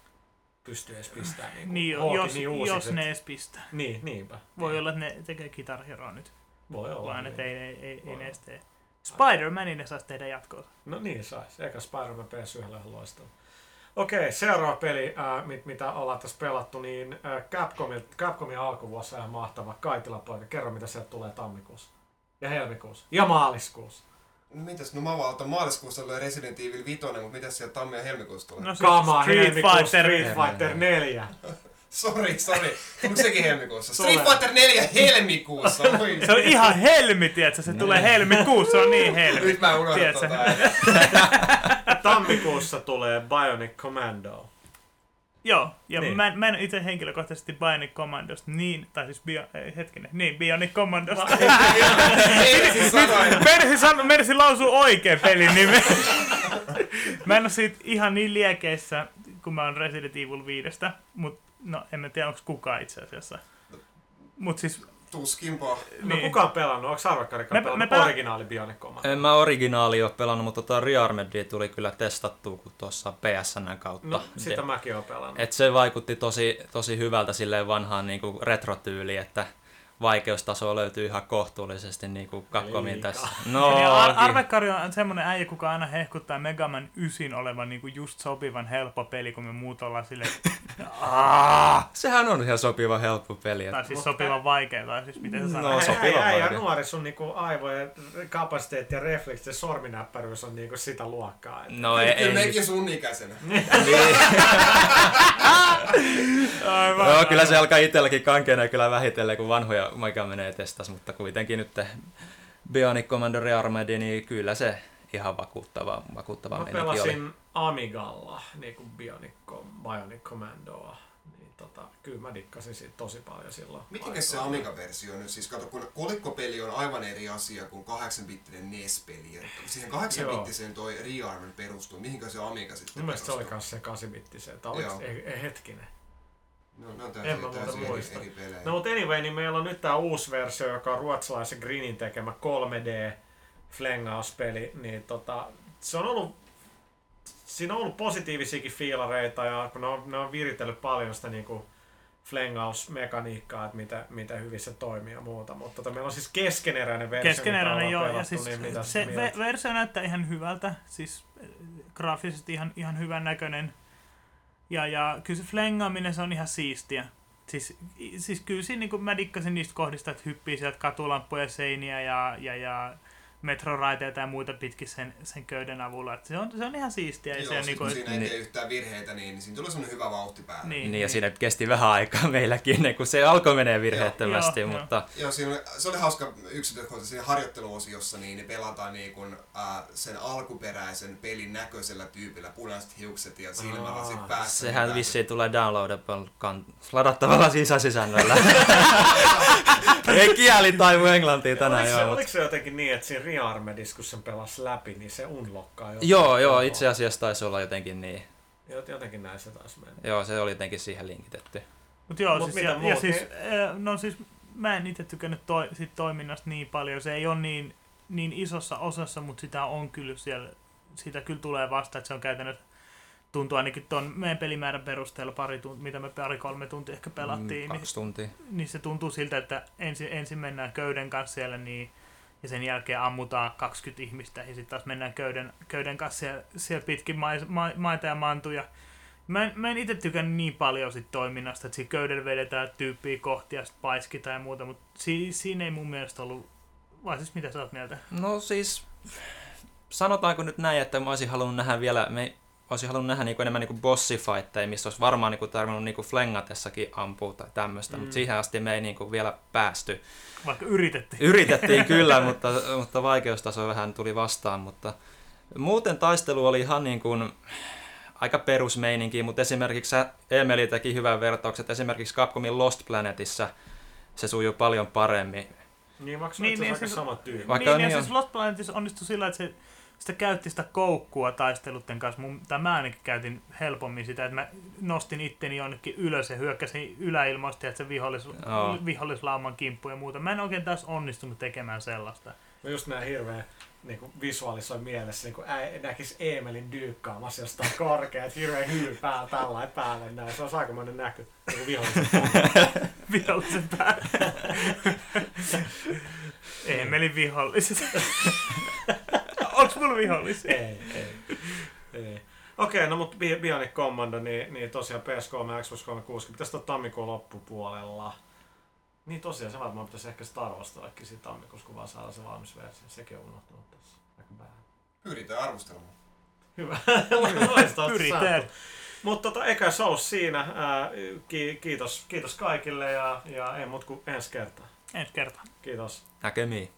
pystyä edes pistämään niin, Niin, Hawkin jos, niin uusiksi, jos ne edes pistää. Niin, niinpä. Voi olla, että ne tekee Guitar Heroa nyt. Voi olla. Vaan niin. ei, ei, ei, ei ne edes tee. Spider-Manin ne saisi tehdä jatkoa. No niin sais. Eikä Spider-Man PS1 ihan loistava. Okei, seuraava peli, äh, mit, mitä ollaan tässä pelattu, niin äh, Capcomin, Capcomin alkuvuosi on ihan mahtava. Kaitila poika, kerro mitä sieltä tulee tammikuussa. Ja helmikuussa. Ja maaliskuussa. Mitäs, no mä vaan otan maaliskuussa tulee Resident Evil 5, mutta mitäs sieltä tammi- ja helmikuussa tulee? No se Kama, Street helmikuussa, Fighter. Street Fighter 4. Sori, sori. Onko sekin helmikuussa? Street Fighter 4 helmikuussa. Se on ihan helmi, tiedätkö? Se tulee helmikuussa, se on niin helmi. Nyt mä unohdan tota. Tammikuussa tulee Bionic Commando. Joo, ja Niin. mä, en- mä en itse henkilökohtaisesti Bionic Commandosta niin, tai siis bio, ei, hetkinen, niin, Bionic Commandosta. Mersi, san, Mersi lausuu oikein pelin nimen. mä en oo siitä ihan niin liekeissä, kun mä oon Resident Evil 5, mut no en mä tiedä onko kukaan itse asiassa. Mut siis, Tuskinpa. No niin. kuka on pelannut? Onko Arvakkarikaan Me- pelannut me pela- originaali Bionic? En mä originaali ole pelannut, mutta tota Rearmedia tuli kyllä testattua kun tuossa PSN kautta. No, sitä De- mäkin oon pelannut. Et se vaikutti tosi, tosi hyvältä silleen vanhaan niinku retrotyyliin, että vaikeustaso löytyy ihan kohtuullisesti niinku Capcomin liikaa. tässä. no, No, niin Ar- Ar- Arvekari on semmonen äijä, kuka aina hehkuttaa Mega Man 9 olevan niinku just sopivan helppo peli, kun me muut ollaan sille, sehän on ihan sopiva helppo peli. tai siis sopivan vaikea, tai siis miten sä No, sopiva Äijä vaikea. nuori, sun niinku aivojen kapasiteetti ja refleksi ja sorminäppäryys on niinku sitä luokkaa. että- no ei, Kyllä ei sun ikäisenä. Aivan. Joo, kyllä se alkaa itselläkin kankeena kyllä vähitellen, kun vanhoja Mega menee testas, mutta kuitenkin nyt Bionic Commando Rearmedy, niin kyllä se ihan vakuuttava, vakuuttava Mä meininki oli. pelasin Amigalla niinku Bionic, Bionic Commandoa. Niin tota, kyllä mä dikkasin siitä tosi paljon silloin. Mitenkäs se Amiga-versio nyt? Siis kato, kun kolikkopeli on aivan eri asia kuin 8-bittinen NES-peli. Siihen 8-bittiseen toi Rearmen perustuu. Mihinkä se Amiga sitten Mun mielestä se oli kans se 8 Tai oliko, Joo. ei, ei, hetkinen. No, ne on En mä muuta eri, muista. eri pelejä. No mutta anyway, niin meillä on nyt tää uusi versio, joka on ruotsalaisen Grinin tekemä 3D flengauspeli, niin tota, se on ollut siinä on ollut positiivisiakin fiilareita ja kun ne on, ne on viritellyt paljon sitä niinku flengausmekaniikkaa, että mitä, mitä hyvin se toimii ja muuta, mutta tota, meillä on siis keskeneräinen versio, Keskeneräinen mitä joo, ollaan ja pelattu, siis niin mitä se mieltä? ve- versio näyttää ihan hyvältä, siis äh, graafisesti ihan, ihan hyvän näköinen. Ja, ja kyllä se flengaaminen, se on ihan siistiä. Siis, siis kyllä siinä niin mä dikkasin niistä kohdista, että hyppii sieltä katulampuja seiniä ja, ja, ja metroraiteita ja muita pitkin sen, sen köyden avulla. Et se, on, se on ihan siistiä. Ja Joo, se on sit, niinku, kun siinä ei niin. tee yhtään virheitä, niin, niin siinä tulee semmoinen hyvä vauhti päälle. niin, Niin, ja siinä kesti vähän aikaa meilläkin, ennen kuin se alkoi menee virheettömästi, Joo, mutta Joo, siinä oli, se oli hauska yksityiskohta siinä harjoitteluosiossa, niin ne pelataan niin kuin, äh, sen alkuperäisen pelin näköisellä tyypillä, punaiset hiukset ja silmälasit Aa, päässä. sehän niin vissiin tulee downloadable kan- ladattavalla sisäsisännöllä. Ei kieli taivu englantia tänään, oliko, se, joo. oliko se jotenkin niin, että siinä Rearmedissa, kun sen pelasi läpi, niin se unlockkaa jotain? Joo, joo, itse asiassa taisi olla jotenkin niin. Jot- Jotenkin näin se taas meni. Joo, se oli jotenkin siihen linkitetty. Mut joo, Mut siis, mitä ja, ja muut, siis, niin- eh, no siis mä en itse tykännyt toi, siitä toiminnasta niin paljon. Se ei ole niin, niin isossa osassa, mutta sitä on kyllä siellä, siitä kyllä tulee vasta, että se on käytännössä tuntuu ainakin tuon meidän pelimäärän perusteella pari tuntia, mitä me pari-kolme tuntia ehkä pelattiin, Mm, niin, kaksi tuntia. niin se tuntuu siltä, että ensin, ensin mennään köyden kanssa siellä niin, ja sen jälkeen ammutaan 20 ihmistä ja sitten taas mennään köyden, köyden kanssa siellä, siellä pitkin mais, ma, maita ja mantuja. Mä en, mä en itse tykännyt niin paljon sit toiminnasta, että siinä köydellä vedetään tyyppiä kohti ja sitten paiskitaan ja muuta, mutta si, siinä ei mun mielestä ollut, vai siis mitä sä oot mieltä? No siis, sanotaanko nyt näin, että mä olisin halunnut nähdä vielä, me olisin halunnut nähdä niinku enemmän niinku bossifightteja, missä olisi varmaan niinku tarvinnut niinku flengatessakin ampua tai tämmöistä, mm. Mutta siihen asti me ei niinku vielä päästy. Vaikka yritettiin. Yritettiin kyllä, mutta, mutta vaikeustaso vähän tuli vastaan, mutta muuten taistelu oli ihan niin kuin aika perusmeininki, mutta esimerkiksi Emeli teki hyvän vertauksen, että esimerkiksi Capcomin Lost Planetissa se sujuu paljon paremmin. Niin, vaikka se Niin, niin, niin, aika siis- sama tyyli. Vaikka niin, ja niin siis Lost Planetissa onnistui sillä, että se sitä käytti sitä koukkua taistelutten kanssa. Mun, tai mä ainakin käytin helpommin sitä, että mä nostin itteni jonnekin ylös ja hyökkäsin yläilmoista, että se vihollis, Joo. vihollislauman kimppu ja muuta. Mä en oikein taas onnistunut tekemään sellaista. Mä just näin hirveä niin kuin visualisoi mielessä, niin kuin ä, näkis Eemelin dyykkaamassa jostain korkeat, hirveä hyypää tällä päälle näin. Se on aikamoinen näky. Niin kuin vihollisen Vihollisen päälle. Eemelin viholliset. Mulla vihollisia? ei, ei, ei. Okei, no mutta Bi- Bionic Commando, niin, niin tosiaan PS3 ja Xbox 360, pitäisi olla tammikuun loppupuolella. Niin tosiaan, se varmaan pitäisi ehkä Star Warsillekin siitä tammikuussa, kun vaan saadaan se valmis versio. Sekin on unohtunut tässä aika vähän. Pyritään arvostelemaan. Hyvä. Loistavasti Pyritään. Mutta tota, eikä se ole siinä. Ää, ki- kiitos, kiitos kaikille ja, ja ei muut kuin ensi kertaa. Ensi kertaa. Kiitos. Näkemiin.